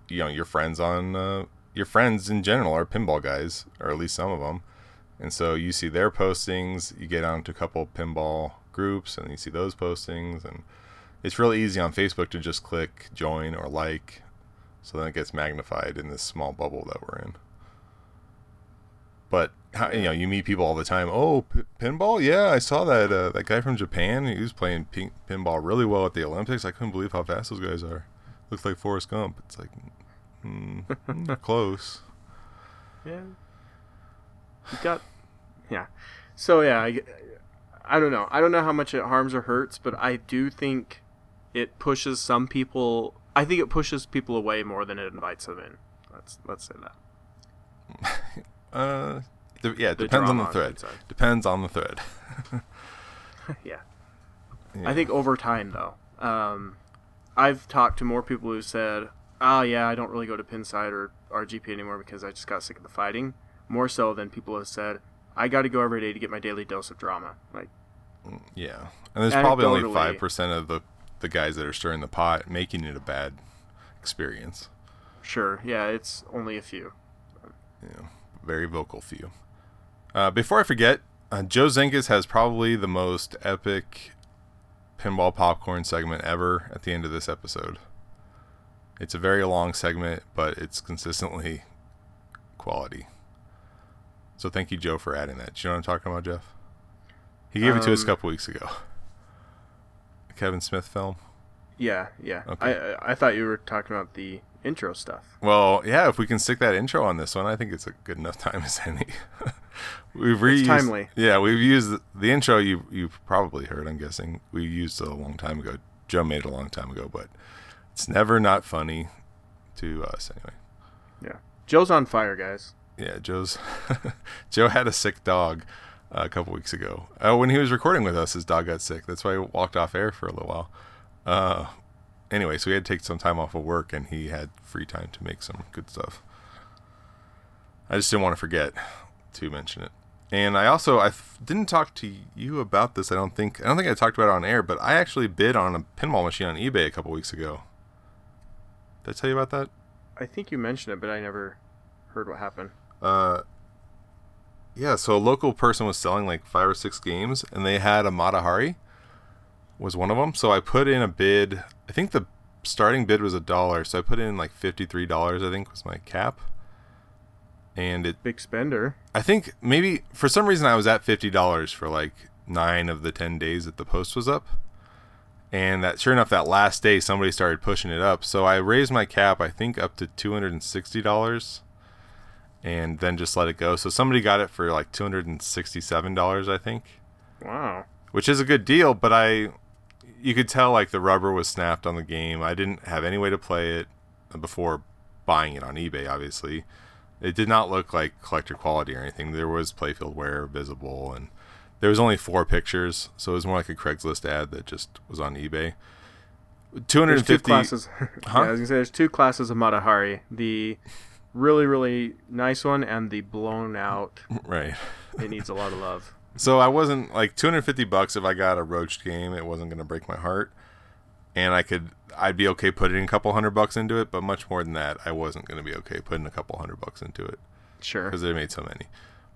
Speaker 3: you know your friends on uh, your friends in general are pinball guys, or at least some of them, and so you see their postings. You get onto a couple pinball groups, and you see those postings, and it's really easy on Facebook to just click join or like, so then it gets magnified in this small bubble that we're in. But you know, you meet people all the time. Oh, p- pinball? Yeah, I saw that uh, that guy from Japan. He was playing pin- pinball really well at the Olympics. I couldn't believe how fast those guys are. Looks like Forrest Gump. It's like, mm, close.
Speaker 5: Yeah. You got, yeah. So yeah, I, I don't know. I don't know how much it harms or hurts, but I do think it pushes some people. I think it pushes people away more than it invites them in. Let's let's say that.
Speaker 3: Uh, De- yeah,
Speaker 5: the
Speaker 3: depends on the thread.
Speaker 5: Pinside.
Speaker 3: Depends on the thread.
Speaker 5: yeah.
Speaker 3: Yeah.
Speaker 5: I think over time though, um, I've talked to more people who said, "Oh yeah, I don't really go to Pinside or RGP anymore because I just got sick of the fighting." More so than people have said, "I got to go every day to get my daily dose of drama." Like,
Speaker 3: Yeah, and there's probably only five percent of the the guys that are stirring the pot, making it a bad experience.
Speaker 5: sure, yeah, it's only a few.
Speaker 3: Yeah, very vocal few. Uh, before I forget, uh, Joe Zenkus has probably the most epic pinball popcorn segment ever at the end of this episode. It's a very long segment, but it's consistently quality. So thank you, Joe, for adding that. Do you know what I'm talking about, Jeff? He gave it to us a
Speaker 5: Um,
Speaker 3: couple weeks ago. The Kevin Smith film.
Speaker 5: Yeah, yeah.
Speaker 3: Okay.
Speaker 5: I I thought you were talking about the intro stuff.
Speaker 3: Well, yeah, if we can stick that intro on this one, I think it's a good enough time as any. we've reused,
Speaker 5: timely.
Speaker 3: Yeah, we've used the, the intro. You you've probably heard. I'm guessing we used it a long time ago. Joe made it a long time ago, but it's never not funny to us anyway.
Speaker 5: Yeah. Joe's on fire, guys.
Speaker 3: Yeah, Joe's Joe had a sick dog uh, a couple weeks ago. Uh, when he was recording with us, his dog got sick. That's why he walked off air for a little while. Uh, anyway, so we had to take some time off of work, and he had free time to make some good stuff. I just didn't want to forget to mention it. And I also I f- didn't talk to you about this. I don't think I don't think I talked about it on air, but I actually bid on a pinball machine on eBay a couple weeks ago. Did I tell you about that?
Speaker 5: I think you mentioned it, but I never heard what happened.
Speaker 3: Uh, yeah, so a local person was selling like five or six games, and they had a Mata Hari was one of them. So I put in a bid. I think the starting bid was a dollar, so I put in like fifty three dollars. I think was my cap, and it.
Speaker 5: Big spender.
Speaker 3: I think maybe for some reason I was at fifty dollars for like nine of the ten days that the post was up. And that sure enough, that last day somebody started pushing it up. So I raised my cap, I think, up to two hundred and sixty dollars and then just let it go. So somebody got it for like two hundred and sixty-seven dollars, I think,
Speaker 5: Wow.
Speaker 3: which is a good deal. But I, you could tell like the rubber was snapped on the game. I didn't have any way to play it before buying it on eBay. Obviously, it did not look like collector quality or anything. There was playfield wear visible, and there was only four pictures, so it was more like a Craigslist ad that just was on eBay. Two hundred
Speaker 5: There's
Speaker 3: and
Speaker 5: two
Speaker 3: fifty.
Speaker 5: classes.
Speaker 3: Huh?
Speaker 5: yeah, I was gonna say there's two classes of Mata Hari. The really really nice one and the blown out.
Speaker 3: Right.
Speaker 5: It needs a lot of love.
Speaker 3: So I wasn't like 250 bucks if I got a roached game. It wasn't going to break my heart, and I could I'd be okay putting a couple hundred bucks into it. But much more than that, I wasn't going to be okay putting a couple hundred bucks into it
Speaker 5: Sure.
Speaker 3: because they made so many.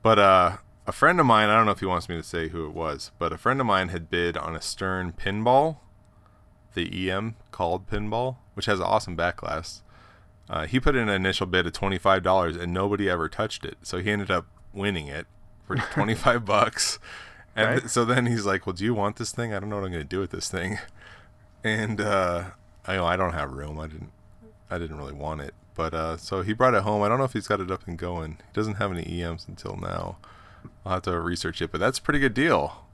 Speaker 3: But uh, a friend of mine, I don't know if he wants me to say who it was, but a friend of mine had bid on a Stern pinball, the EM called pinball, which has an awesome back glass. Uh, he put in an initial bid of twenty five dollars, and nobody ever touched it. So he ended up winning it for twenty five bucks. And
Speaker 5: Right.
Speaker 3: th- so then he's like, "Well, do you want this thing? I don't know what I'm going to do with this thing." And uh, I go, "I don't have room. I didn't. I didn't really want it." But uh, so he brought it home. I don't know if he's got it up and going. He doesn't have any EMs until now. I'll have to research it, but that's a pretty good deal.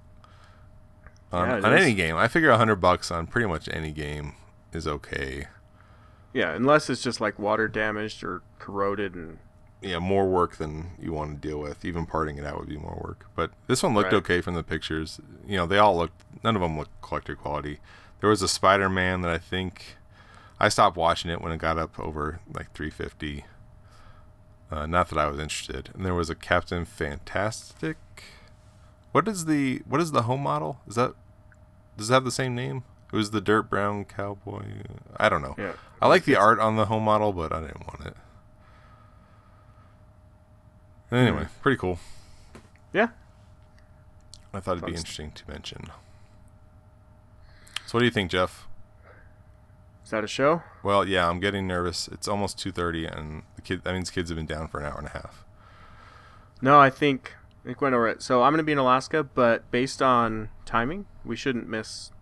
Speaker 3: On,
Speaker 5: Yeah,
Speaker 3: on any game, I figure a hundred bucks on pretty much any game is okay.
Speaker 5: Yeah, unless it's just like water damaged or corroded and
Speaker 3: yeah, more work than you want to deal with. Even parting it out would be more work. But this one looked
Speaker 5: Right.
Speaker 3: okay from the pictures. You know, they all looked. None of them looked collector quality. There was a Spider-Man that I think I stopped watching it when it got up over like 350. Uh, not that I was interested. And there was a Captain Fantastic. What is the what is the home model? Is that does it have the same name? It was the dirt brown cowboy. I don't know.
Speaker 5: yeah.
Speaker 3: I like the art on the home model, but I didn't want it. Anyway, pretty cool.
Speaker 5: Yeah.
Speaker 3: I thought it'd be interesting to mention. So, what do you think, Jeff?
Speaker 5: Is that a show?
Speaker 3: Well, yeah, I'm getting nervous. It's almost 2:30, and the kid. That means kids have been down for an hour and a half.
Speaker 5: No, I think I think we went over it. So I'm gonna be in Alaska, but based on timing, we shouldn't miss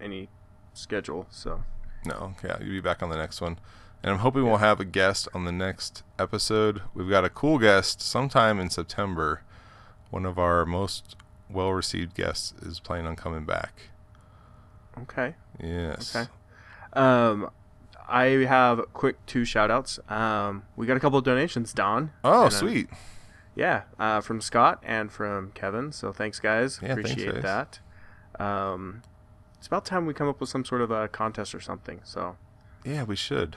Speaker 5: any schedule. So
Speaker 3: No, yeah, you'll be back on the next one. And I'm hoping we'll have a guest on the next episode. We've got a cool guest sometime in September. One of our most well received guests is planning on coming back.
Speaker 5: okay.
Speaker 3: Yes.
Speaker 5: Okay. Um, I have quick two shout outs. Um, we got a couple of donations, Don.
Speaker 3: Oh,
Speaker 5: uh,
Speaker 3: sweet.
Speaker 5: yeah, uh, from Scott and from Kevin. So thanks, guys.
Speaker 3: Yeah, thanks,
Speaker 5: Appreciate
Speaker 3: guys.
Speaker 5: that. Um, it's about time we come up with some sort of a contest or something. So
Speaker 3: Yeah, we should.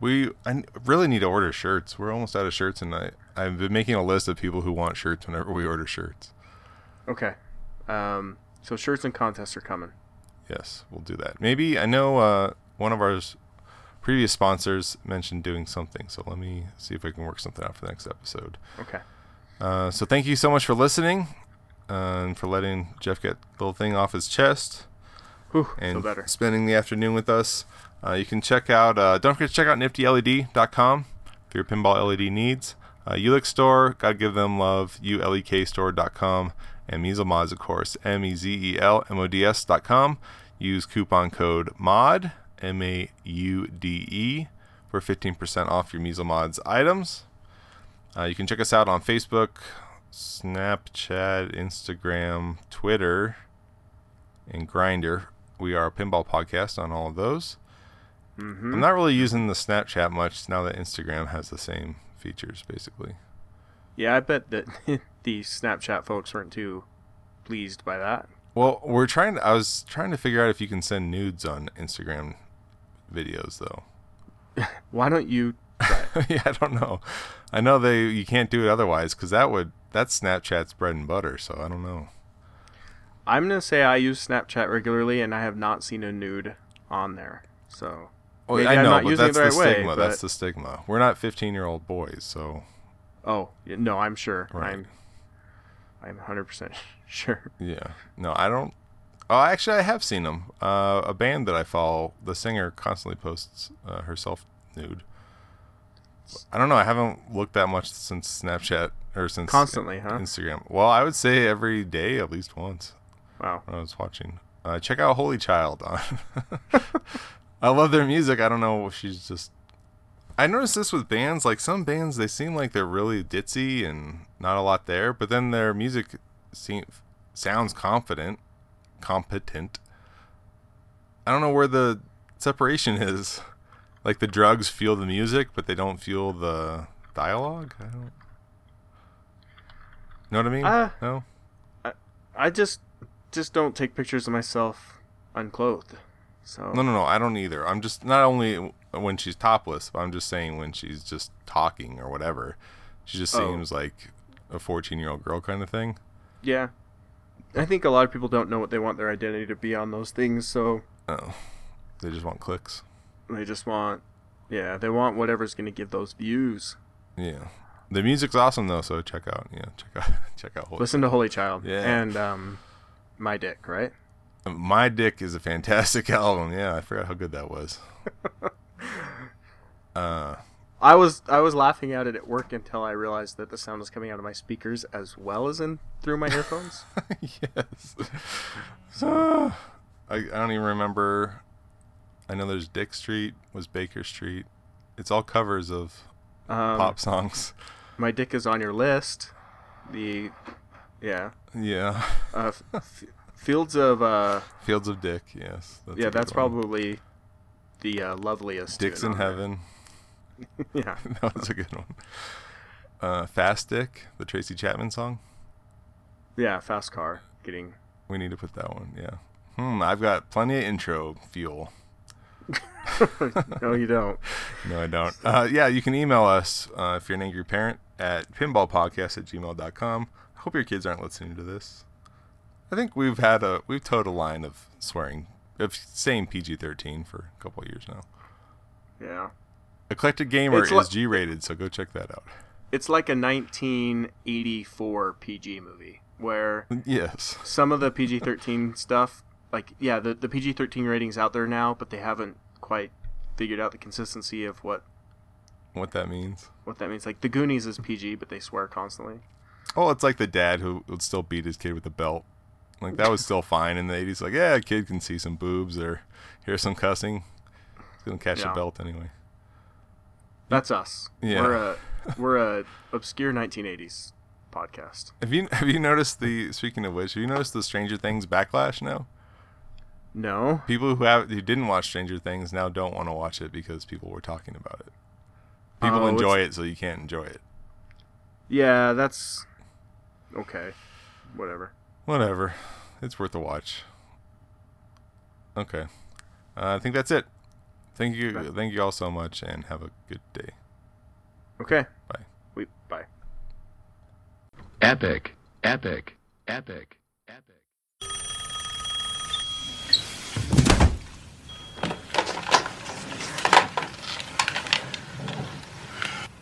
Speaker 3: We I really need to order shirts. We're almost out of shirts, and I I've been making a list of people who want shirts whenever we order shirts.
Speaker 5: okay, um, so shirts and contests are coming.
Speaker 3: Yes, we'll do that. Maybe I know uh, one of our previous sponsors mentioned doing something, so let me see if I can work something out for the next episode.
Speaker 5: Okay.
Speaker 3: Uh, so thank you so much for listening uh, and for letting Jeff get the little thing off his chest
Speaker 5: Whew,
Speaker 3: and
Speaker 5: feel better.
Speaker 3: spending the afternoon with us. Uh, you can check out, uh, don't forget to check out niftyled.com for your pinball LED needs. Uh, Store, gotta give them love, ulekstore.com. And Mezel Mods, of course, M E Z E L M O D S.com. Use coupon code MOD, M A U D E, for 15% off your Mezel Mods items. Uh, you can check us out on Facebook, Snapchat, Instagram, Twitter, and Grindr. We are a pinball podcast on all of those.
Speaker 5: hmm
Speaker 3: I'm not really using the Snapchat much now that Instagram has the same features, basically.
Speaker 5: Yeah, I bet that the Snapchat folks weren't too pleased by that.
Speaker 3: Well, we're trying. To, I was trying to figure out if you can send nudes on Instagram videos, though.
Speaker 5: Why don't you? Try
Speaker 3: yeah, I don't know. I know they you can't do it otherwise because that would that's Snapchat's bread and butter. So I don't know.
Speaker 5: I'm gonna say I use Snapchat regularly, and I have not seen a nude on there. So
Speaker 3: Oh,
Speaker 5: Maybe
Speaker 3: I know, but that's
Speaker 5: the right way,
Speaker 3: stigma.
Speaker 5: but-
Speaker 3: That's the stigma. We're not 15 year old boys, so
Speaker 5: Oh no, I'm sure.
Speaker 3: Right.
Speaker 5: I'm I'm 100 percent sure.
Speaker 3: yeah. No, I don't. Oh, actually, I have seen them. Uh, a band that I follow, the singer constantly posts uh, herself nude. I don't know. I haven't looked that much since Snapchat or since
Speaker 5: Constantly, huh?
Speaker 3: Instagram. Well, I would say every day at least once
Speaker 5: Wow.
Speaker 3: when I was watching. Uh, check out HOLYCHILD on. I love their music. I don't know if she's just. I noticed this with bands. Like some bands, they seem like they're really ditzy and not a lot there, but then their music seem, sounds confident, competent. I don't know where the separation is. Like the drugs feel the music, but they don't feel the dialogue. I don't. Know what I mean?
Speaker 5: Uh,
Speaker 3: no.
Speaker 5: I just just don't take pictures of myself unclothed. So
Speaker 3: No, no, no. I don't either. I'm just not only when she's topless, but I'm just saying when she's just talking or whatever. She just
Speaker 5: Oh.
Speaker 3: seems like a 14 year old girl kind of thing.
Speaker 5: yeah, I think a lot of people don't know what they want their identity to be on those things, so
Speaker 3: Oh, they just want clicks.
Speaker 5: they just want, yeah, they want whatever's gonna give those views.
Speaker 3: Yeah, the music's awesome though. So check out, yeah, check out, check out. Holy
Speaker 5: Listen to HOLYCHILD.
Speaker 3: Yeah.
Speaker 5: And um, my dick, right?
Speaker 3: My Dick is a fantastic album. Yeah, I forgot how good that was. uh,
Speaker 5: I was I was laughing at it at work until I realized that the sound was coming out of my speakers as well as in through my earphones.
Speaker 3: yes. So, I, I don't even remember. I know there's Dick Street was Baker Street. It's all covers of
Speaker 5: Um,
Speaker 3: pop songs.
Speaker 5: My dick is on your list. The yeah,
Speaker 3: Yeah.
Speaker 5: uh, f- Fields of uh,
Speaker 3: Fields of Dick. Yes. That's
Speaker 5: yeah, that's
Speaker 3: one.
Speaker 5: probably the uh, loveliest.
Speaker 3: Dick's in. Heaven.
Speaker 5: Yeah,
Speaker 3: that was a good one. Uh, Fast Dick, the Tracy Chapman song.
Speaker 5: yeah, fast car getting.
Speaker 3: We need to put that one. Yeah. Hmm. I've got plenty of intro fuel.
Speaker 5: no, you don't.
Speaker 3: No, I don't. Uh, yeah, you can email us uh, if you're an angry parent at pinballpodcast at gmail.com. I hope your kids aren't listening to this. I think we've had a we've towed a line of swearing of saying PG thirteen for a couple of years now.
Speaker 5: Yeah,
Speaker 3: Eclectic Gamer
Speaker 5: It's
Speaker 3: is
Speaker 5: li-
Speaker 3: G rated, so go check that out.
Speaker 5: it's like a 1984 PG movie where
Speaker 3: Yes.
Speaker 5: some of the PG-13 stuff, like yeah, the the PG-13 ratings out there now, but they haven't quite figured out the consistency of what
Speaker 3: What that means.
Speaker 5: what that means. Like the Goonies is PG, but they swear constantly.
Speaker 3: Oh, it's like the dad who would still beat his kid with a belt. Like that was still fine in the eighties. Like, yeah, a kid can see some boobs or hear some cussing. He's gonna catch
Speaker 5: Yeah.
Speaker 3: a belt anyway.
Speaker 5: That's us.
Speaker 3: Yeah.
Speaker 5: We're a we're a obscure 1980s podcast.
Speaker 3: Have you have you noticed the speaking of which, have you noticed the Stranger Things backlash now?
Speaker 5: No.
Speaker 3: People who have who didn't watch Stranger Things now don't want to watch it because people were talking about it. People
Speaker 5: Oh,
Speaker 3: enjoy it, so you can't enjoy it.
Speaker 5: Yeah, that's okay. Whatever.
Speaker 3: Whatever. It's worth a watch. Okay. Uh, I think that's it. Thank you. Thank you all so much, and have a good day.
Speaker 5: Okay.
Speaker 3: Bye.
Speaker 5: We bye.
Speaker 4: Epic. Epic. Epic. Epic.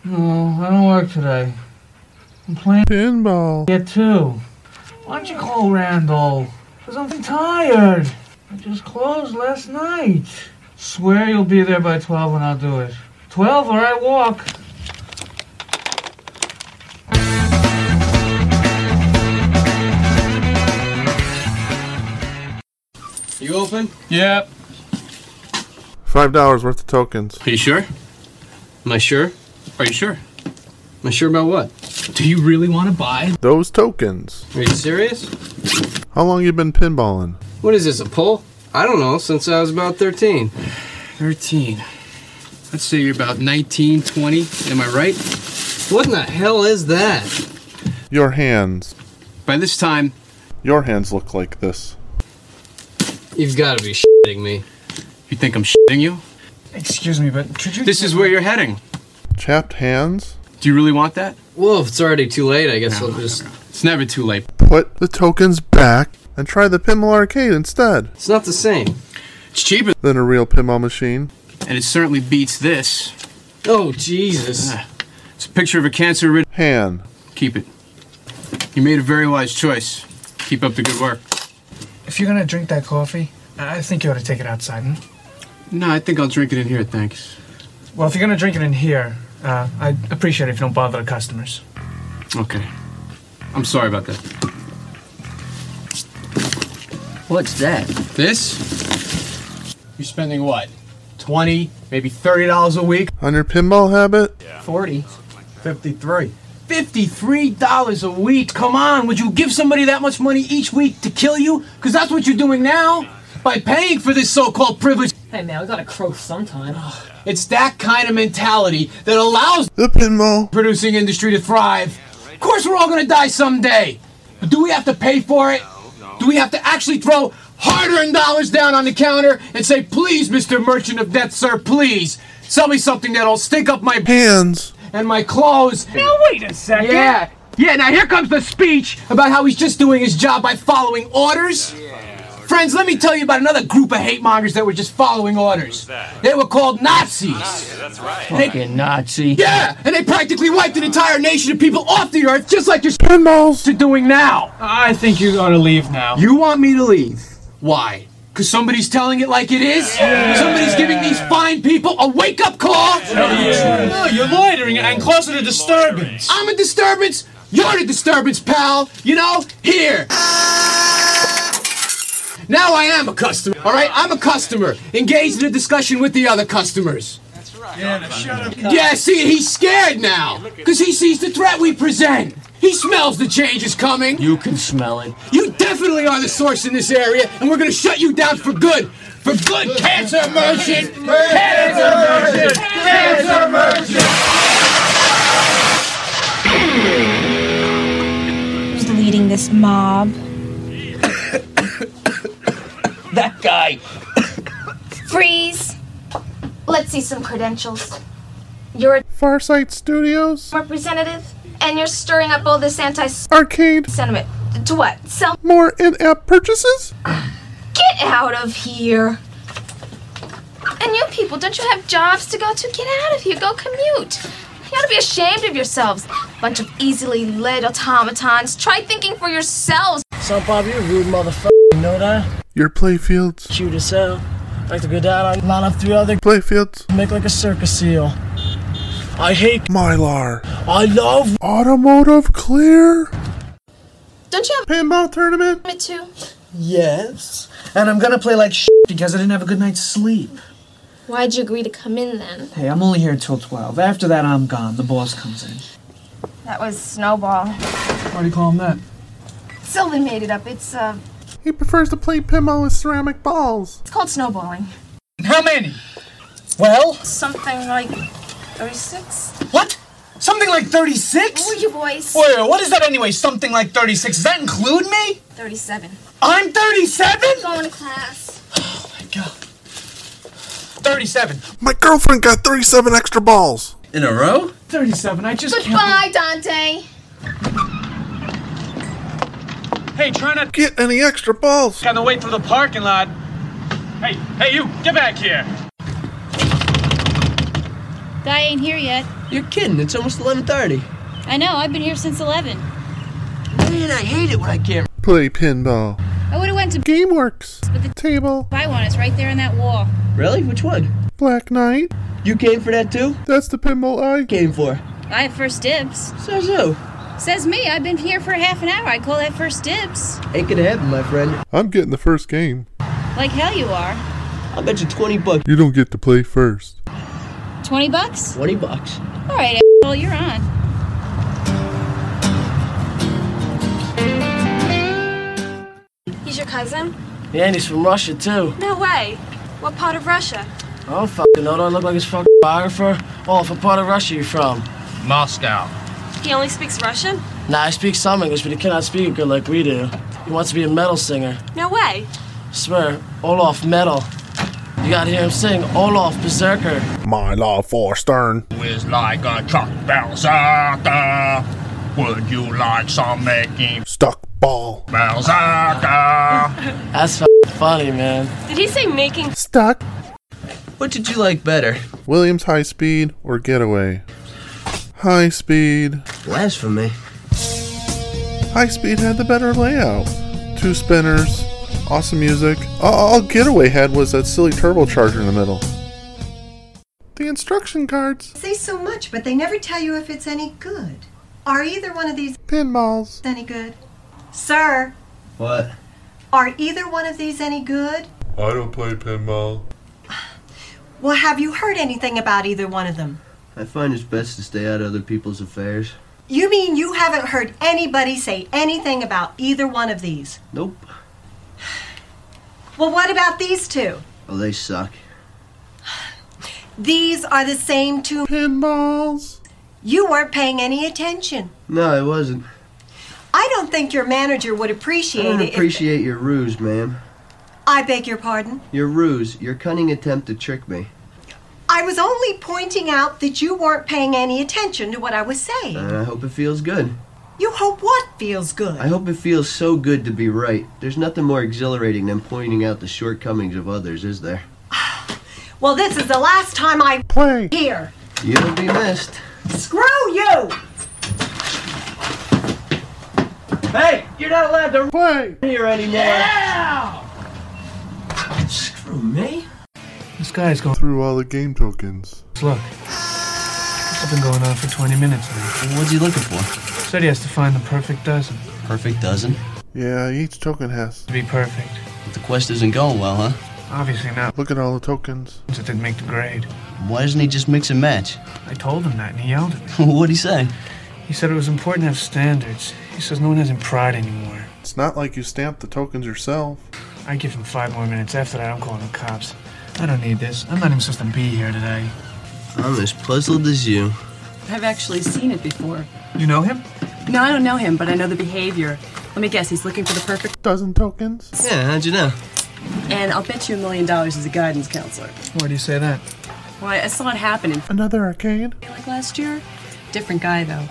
Speaker 6: No, I don't work today. I'm playing
Speaker 7: Pinball.
Speaker 6: it too. Why don't you call Randall? Because I'm tired. I just closed last night. Swear you'll be there by 12 and I'll do it. 12 or I walk.
Speaker 8: You open?
Speaker 6: Yep.
Speaker 7: Five dollars worth of tokens.
Speaker 8: Are you sure? Am I sure? Are you sure? Am I sure about what? Do you really want to buy?
Speaker 7: Those tokens.
Speaker 8: Are you serious?
Speaker 7: How long you been pinballing?
Speaker 8: What is this, a pull? I don't know, since I was about 13. 13. Let's say you're about 19, 20. Am I right? What in the hell is that?
Speaker 7: Your hands.
Speaker 8: By this time,
Speaker 7: Your hands look like this.
Speaker 8: you've got to be shitting me. You think I'm shitting you?
Speaker 6: Excuse me, but could you.
Speaker 8: This is where you're heading.
Speaker 7: Chapped hands.
Speaker 8: Do you really want that? Well, if it's already too late, I guess we'll just. It's never too late.
Speaker 7: Put the tokens back and try the pinball arcade instead.
Speaker 8: It's not the same. It's cheaper,
Speaker 7: Than a real pinball machine.
Speaker 8: and it certainly beats this. Oh, Jesus. It's a picture of a cancer ridden.
Speaker 7: Hand.
Speaker 8: Keep it. You made a very wise choice. Keep up the good work.
Speaker 6: If you're gonna drink that coffee, I think you ought to take it outside. Hmm?
Speaker 8: No, I think I'll drink it in here, thanks.
Speaker 6: Well, if you're gonna drink it in here, uh, I'd appreciate it if you don't bother the customers.
Speaker 8: Okay. I'm sorry about that.
Speaker 9: What's that?
Speaker 8: This? You're spending what? 20, maybe $30 a week?
Speaker 7: On your pinball habit?
Speaker 9: 40.
Speaker 6: 53.
Speaker 8: $53 a week. Come on, would you give somebody that much money each week to kill you? Because that's what you're doing now. By paying for this so called privilege.
Speaker 9: Hey man, we gotta croak sometime.
Speaker 8: It's that kind of mentality that allows
Speaker 7: The pinball.
Speaker 8: producing industry to thrive. Of course, we're all going to die someday. But do we have to pay for it? Do we have to actually throw hard earned dollars down on the counter and say, please, Mr. Merchant of Death, sir, please, sell me something that'll stink up my
Speaker 7: Hands.
Speaker 8: and my clothes?
Speaker 6: Now wait a second.
Speaker 8: Yeah. Yeah, now here comes the speech about how he's just doing his job by following orders. Friends, let me tell you about another group of hate mongers that were just following orders. They were called Nazis. Nazis that's right.
Speaker 9: Fucking Nazi.
Speaker 8: Yeah, and they practically wiped an entire nation of people off the earth, just like your
Speaker 7: you're
Speaker 8: doing now.
Speaker 6: I think you ought to leave now.
Speaker 8: You want me to leave? Why? Because somebody's telling it like it is? Somebody's giving these fine people a wake up call?
Speaker 6: No, you're loitering and causing a disturbance.
Speaker 8: I'm a disturbance. You're the disturbance, pal. You know? Here. Now I am a customer, all right? I'm a customer, engaged in a discussion with the other customers. That's right. Yeah, shut up. yeah see, he's scared now, because he sees the threat we present. He smells the change is coming.
Speaker 9: You can smell it.
Speaker 8: You definitely are the source in this area, and we're gonna shut you down for good. For good, cancer merchant! Cancer merchant! Cancer merchant!
Speaker 10: Who's leading this mob?
Speaker 9: That guy.
Speaker 10: Freeze! Let's see some credentials. You're a
Speaker 7: Farsight Studios.
Speaker 10: representative, and you're stirring up all this anti
Speaker 7: Arcade.
Speaker 10: sentiment. To what? Sell.
Speaker 7: More in-app purchases?
Speaker 10: Get out of here! And you people, don't you have jobs to go to? Get out of here. Go commute. You ought to be ashamed of yourselves. Bunch of easily led automatons. Try thinking for yourselves.
Speaker 9: So, Bob, you rude motherfucker. You know that?
Speaker 7: Your playfields.
Speaker 9: Shoot as hell. Like to go down on line up three other
Speaker 7: Playfields.
Speaker 9: make like a circus seal. I hate.
Speaker 7: Mylar.
Speaker 9: I love.
Speaker 7: Automotive clear.
Speaker 10: Don't you have a
Speaker 7: Pinball tournament.
Speaker 10: it too?
Speaker 9: Yes. And I'm gonna play like shit because I didn't have a good night's sleep.
Speaker 10: Why'd you agree to come in then?
Speaker 6: Hey, I'm only here till 12. After that, I'm gone. The boss comes in.
Speaker 10: That was Snowball.
Speaker 6: Why do you call him that?
Speaker 10: Sylvan made it up. It's uh,
Speaker 7: He prefers to play pinball with ceramic balls.
Speaker 10: it's called snowballing.
Speaker 6: How many?
Speaker 9: Well,
Speaker 10: Something like 36.
Speaker 9: what? Something like 36?
Speaker 10: Who are you boys?
Speaker 9: Wait, wait, what is that anyway? Something like 36. Does that include me?
Speaker 10: 37.
Speaker 9: I'm 37?
Speaker 10: Going to class.
Speaker 9: Oh my god. 37.
Speaker 7: My girlfriend got 37 extra balls.
Speaker 9: In a row? 37. I just
Speaker 10: Goodbye, Dante.
Speaker 9: Hey, try not
Speaker 7: Get any extra balls.
Speaker 9: Gotta wait for the parking lot. Hey, hey, you, get back here.
Speaker 11: Guy ain't here yet.
Speaker 12: You're kidding. It's almost 11:30.
Speaker 11: I know. I've been here since 11.
Speaker 12: Man, I hate it when I can't.
Speaker 7: Play pinball.
Speaker 11: I would have went to
Speaker 7: GameWorks.
Speaker 11: but the
Speaker 7: Table.
Speaker 11: buy one is right there on that wall.
Speaker 12: Really? Which one?
Speaker 7: Black Knight.
Speaker 12: You came for that too?
Speaker 7: That's the pinball I
Speaker 12: Came for.
Speaker 11: I have first dibs.
Speaker 12: So, who?
Speaker 11: Says me. I've been here for half an hour. I call that first dibs.
Speaker 12: Ain't gonna happen, my friend.
Speaker 7: I'm getting the first game.
Speaker 11: Like hell you are.
Speaker 12: I'll bet you 20 bucks.
Speaker 7: You don't get to play first.
Speaker 11: 20 bucks?
Speaker 12: 20 bucks.
Speaker 11: All right, well, you're on.
Speaker 13: He's your cousin?
Speaker 14: Yeah, and he's from Russia, too.
Speaker 13: No way. What part of Russia?
Speaker 14: Oh, don't fucking know. Do I look like his fucking biographer? Oh, what part of Russia you from?
Speaker 15: Moscow.
Speaker 13: He only speaks Russian?
Speaker 14: Nah, I speak some English, but he cannot speak it good like we do. He wants to be a metal singer.
Speaker 13: No way.
Speaker 14: swear, Olaf Metal. You gotta hear him sing Olaf Berserker.
Speaker 7: My law for Stern.
Speaker 15: Is like a truck berserker. Would you like some making
Speaker 7: Stuck ball.
Speaker 15: berserker?
Speaker 14: That's fucking funny, man.
Speaker 13: Did he say making
Speaker 7: Stuck.
Speaker 12: What did you like better?
Speaker 7: Williams High Speed or Getaway? High Speed.
Speaker 12: Blasphemy.
Speaker 7: High Speed had the better layout. Two spinners, awesome music. All, all Getaway had was that silly turbocharger in the middle. The instruction cards.
Speaker 16: Say so much, but they never tell you if it's any good. Are either one of these
Speaker 7: Pinballs.
Speaker 16: any good? Sir,
Speaker 12: What?
Speaker 16: are either one of these any good?
Speaker 7: I don't play pinball.
Speaker 16: Well, have you heard anything about either one of them?
Speaker 12: I find it's best to stay out of other people's affairs.
Speaker 16: You mean you haven't heard anybody say anything about either one of these?
Speaker 12: Nope.
Speaker 16: Well, what about these two?
Speaker 12: Oh, they suck.
Speaker 16: These are the same two
Speaker 7: pinballs.
Speaker 16: You weren't paying any attention.
Speaker 12: No, I wasn't.
Speaker 16: I don't think your manager would appreciate
Speaker 12: I
Speaker 16: appreciate
Speaker 12: don't
Speaker 16: it. if-
Speaker 12: appreciate your ruse, ma'am.
Speaker 16: I beg your pardon.
Speaker 12: Your ruse, your cunning attempt to trick me.
Speaker 16: I was only pointing out that you weren't paying any attention to what I was saying.
Speaker 12: And I hope it feels good.
Speaker 16: You hope what feels good?
Speaker 12: I hope it feels so good to be right. There's nothing more exhilarating than pointing out the shortcomings of others, is there?
Speaker 16: Well, this is the last time I
Speaker 7: play
Speaker 16: here.
Speaker 12: You'll be missed.
Speaker 16: Screw you!
Speaker 14: Hey, you're not allowed to
Speaker 7: play
Speaker 14: here anymore. Yeah! Screw me.
Speaker 6: This guy's going
Speaker 7: through all the game tokens.
Speaker 6: Look, I've been going on for 20 minutes now.
Speaker 12: What's he looking for?
Speaker 6: Said he has to find the perfect dozen.
Speaker 12: Perfect dozen.
Speaker 7: Yeah, each token has
Speaker 6: to be perfect.
Speaker 12: But the quest isn't going well, huh?
Speaker 6: Obviously not.
Speaker 7: Look at all the tokens.
Speaker 6: It didn't make the grade.
Speaker 12: Why doesn't he just mix and match?
Speaker 6: I told him that and he yelled at me.
Speaker 12: What'd he say?
Speaker 6: He said it was important to have standards. He says no one has any pride anymore.
Speaker 7: It's not like you stamped the tokens yourself.
Speaker 6: I give him five more minutes. After that, I'm calling the cops. I don't need this. I'm not even supposed to be here today.
Speaker 12: I'm as puzzled as you.
Speaker 17: I've actually seen it before.
Speaker 6: You know him?
Speaker 17: No, I don't know him, but I know the behavior. Let me guess, he's looking for the perfect.
Speaker 7: Dozen tokens?
Speaker 12: Yeah, how'd you know?
Speaker 17: And I'll bet you a million dollars he's a guidance counselor.
Speaker 6: Why do you say that?
Speaker 17: Well, I saw it happen in
Speaker 7: Another arcade?
Speaker 17: like last year. Different guy though.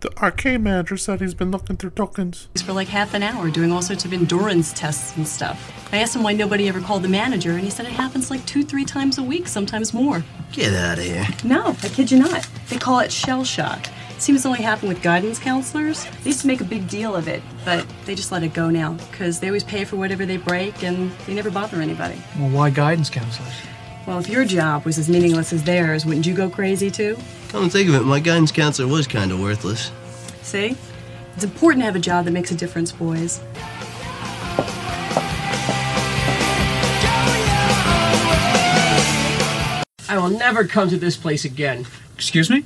Speaker 7: The arcade manager said he's been looking through tokens.
Speaker 17: He's for like half an hour doing all sorts of endurance tests and stuff. I asked him why nobody ever called the manager, and he said it happens like two, three times a week, sometimes more.
Speaker 12: Get out of here.
Speaker 17: No, I kid you not. They call it shell shock. It seems to only happen with guidance counselors. They used to make a big deal of it, but they just let it go now because they always pay for whatever they break and they never bother anybody.
Speaker 6: Well, why guidance counselors?
Speaker 17: Well, if your job was as meaningless as theirs, wouldn't you go crazy too?
Speaker 12: Come to think of it, my guidance counselor was kind of worthless.
Speaker 17: See? It's important to have a job that makes a difference, boys.
Speaker 14: I will never come to this place again.
Speaker 6: Excuse me?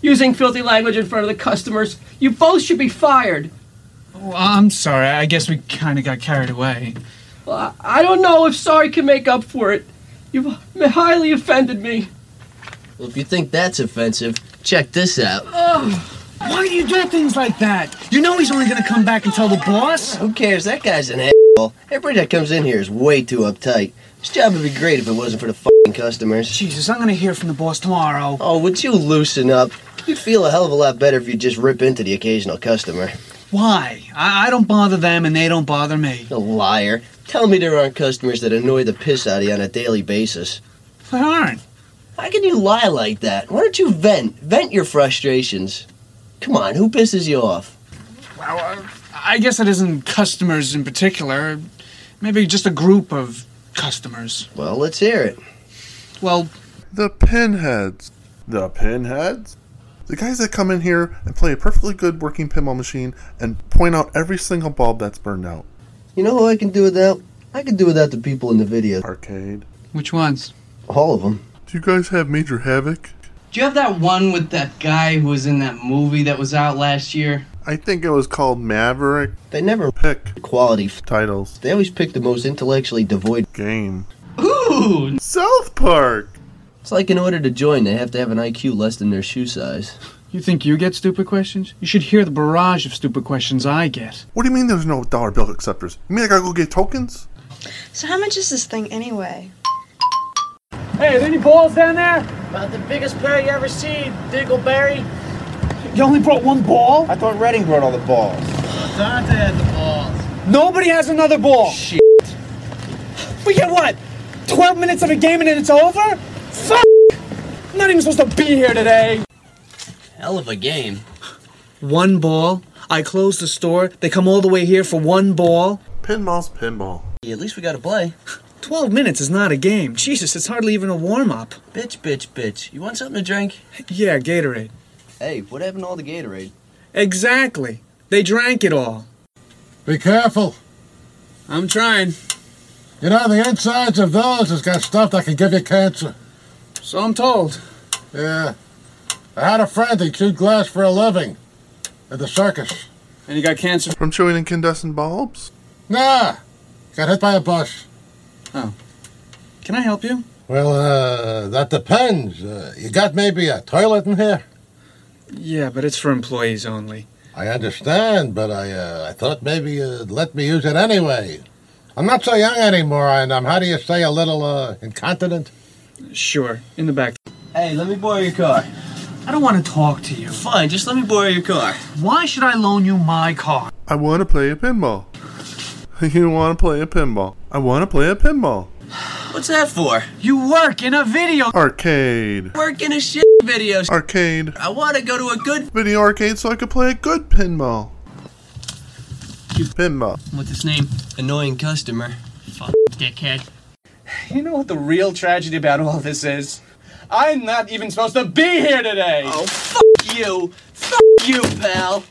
Speaker 14: Using filthy language in front of the customers. You both should be fired.
Speaker 6: Oh, I'm sorry. I guess we kind of got carried away.
Speaker 14: Well, I I don't know if sorry can make up for it. You've uh, highly offended me.
Speaker 12: Well, if you think that's offensive, check this out.
Speaker 9: Why do you do things like that? You know he's only gonna come back and tell the boss.
Speaker 12: Who cares? That guy's an asshole. Everybody that comes in here is way too uptight. This job would be great if it wasn't for the fucking customers.
Speaker 9: Jesus, I'm gonna hear from the boss tomorrow.
Speaker 12: Oh, would you loosen up? You'd feel a hell of a lot better if you just rip into the occasional customer.
Speaker 9: Why? I, I don't bother them and they don't bother me.
Speaker 12: A liar. Tell me there aren't customers that annoy the piss out of you on a daily basis.
Speaker 9: There aren't.
Speaker 12: How can you lie like that? Why don't you vent? Vent your frustrations. Come on, who pisses you off?
Speaker 9: Well, uh, I guess it isn't customers in particular. Maybe just a group of customers.
Speaker 12: Well, let's hear it.
Speaker 9: Well,
Speaker 7: The pinheads. The pinheads? The guys that come in here and play a perfectly good working pinball machine and point out every single bulb that's burned out.
Speaker 12: You know what I can do without? I can do without the people in the video.
Speaker 7: Arcade.
Speaker 9: which ones?
Speaker 12: All of them.
Speaker 7: Do you guys have Major Havoc?
Speaker 18: Do you have that one with that guy who was in that movie that was out last year?
Speaker 7: I think it was called Maverick.
Speaker 12: They never
Speaker 7: pick
Speaker 12: quality
Speaker 7: titles.
Speaker 12: They always pick the most intellectually devoid
Speaker 7: game.
Speaker 18: Ooh!
Speaker 7: South Park!
Speaker 12: It's like in order to join, they have to have an IQ less than their shoe size.
Speaker 9: You think you get stupid questions? You should hear the barrage of stupid questions I get.
Speaker 7: What do you mean there's no dollar bill acceptors? You mean I gotta go get tokens?
Speaker 19: So how much is this thing anyway?
Speaker 6: Hey, are there any balls down there?
Speaker 14: About the biggest pair you ever see, Diggleberry.
Speaker 6: You only brought one ball?
Speaker 14: I thought Redding brought all the balls. Dante had the balls.
Speaker 6: Nobody has another ball.
Speaker 14: Shit.
Speaker 6: We get what? 12 minutes of a game and then it's over? Fuck! I'm not even supposed to be here today.
Speaker 12: Hell of a game.
Speaker 9: One ball. I close the store. They come all the way here for one ball.
Speaker 7: Pinball's pinball.
Speaker 12: At least we gotta play.
Speaker 9: 12 minutes is not a game. Jesus, it's hardly even a warm up.
Speaker 12: Bitch, bitch, bitch. You want something to drink?
Speaker 9: Yeah, Gatorade.
Speaker 12: Hey, what happened to all the Gatorade?
Speaker 9: Exactly. They drank it all.
Speaker 20: Be careful.
Speaker 9: I'm trying.
Speaker 20: You know, the insides of those has got stuff that can give you cancer.
Speaker 9: So I'm told.
Speaker 20: Yeah. I had a friend, he chewed glass for a living. At the circus.
Speaker 9: And he got cancer?
Speaker 7: From chewing incandescent bulbs?
Speaker 20: Nah. Got hit by a bus.
Speaker 9: Oh. Can I help you?
Speaker 20: Well, uh, that depends. Uh, you got maybe a toilet in here?
Speaker 9: Yeah, but it's for employees only.
Speaker 20: I understand, but I, uh, I thought maybe you'd let me use it anyway. I'm not so young anymore, and I'm, how do you say, a little, uh, incontinent?
Speaker 9: Sure, in the back.
Speaker 12: Hey, let me borrow your car.
Speaker 9: I don't want to talk to you.
Speaker 12: Fine, just let me borrow your car.
Speaker 9: Why should I loan you my car?
Speaker 7: I want to play a pinball. You want to play a pinball? I want to play a pinball.
Speaker 12: What's that for?
Speaker 9: You work in a video
Speaker 7: Arcade.
Speaker 12: Work in a shit video.
Speaker 7: Arcade.
Speaker 12: I want to go to a good
Speaker 7: Video arcade so I could play a good pinball. You Pinball.
Speaker 12: What's his name? Annoying customer.
Speaker 18: Fuck, dickhead.
Speaker 6: You know what the real tragedy about all this is? I'm not even supposed to be here today.
Speaker 12: Oh, fuck you. Fuck you, pal.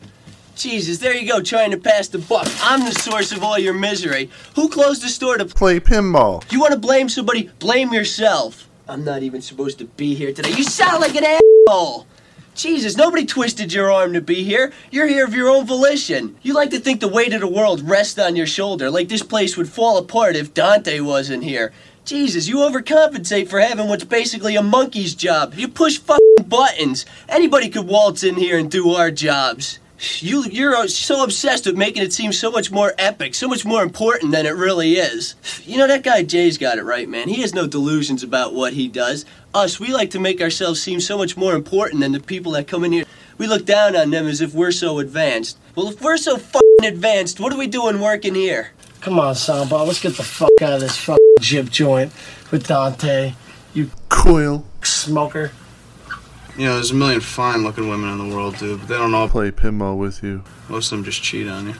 Speaker 12: Jesus, there you go, trying to pass the buck. I'm the source of all your misery. Who closed the store to
Speaker 7: Play pinball.
Speaker 12: You want to blame somebody? Blame yourself. I'm not even supposed to be here today. You sound like an asshole. Jesus, nobody twisted your arm to be here. You're here of your own volition. You like to think the weight of the world rests on your shoulder, like this place would fall apart if Dante wasn't here. Jesus, you overcompensate for having what's basically a monkey's job. You push fucking buttons. Anybody could waltz in here and do our jobs. You, you're so obsessed with making it seem so much more epic, so much more important than it really is. You know, that guy Jay's got it right, man. He has no delusions about what he does. Us, we like to make ourselves seem so much more important than the people that come in here. We look down on them as if we're so advanced. Well, if we're so fucking advanced, what are we doing working here?
Speaker 14: Come on, Samba, let's get the fuck out of this fucking jib joint with Dante. You
Speaker 7: Coil.
Speaker 14: smoker.
Speaker 21: You know, there's a million fine looking women in the world, dude, but they don't all
Speaker 7: Play pinball with you.
Speaker 21: Most of them just cheat on you.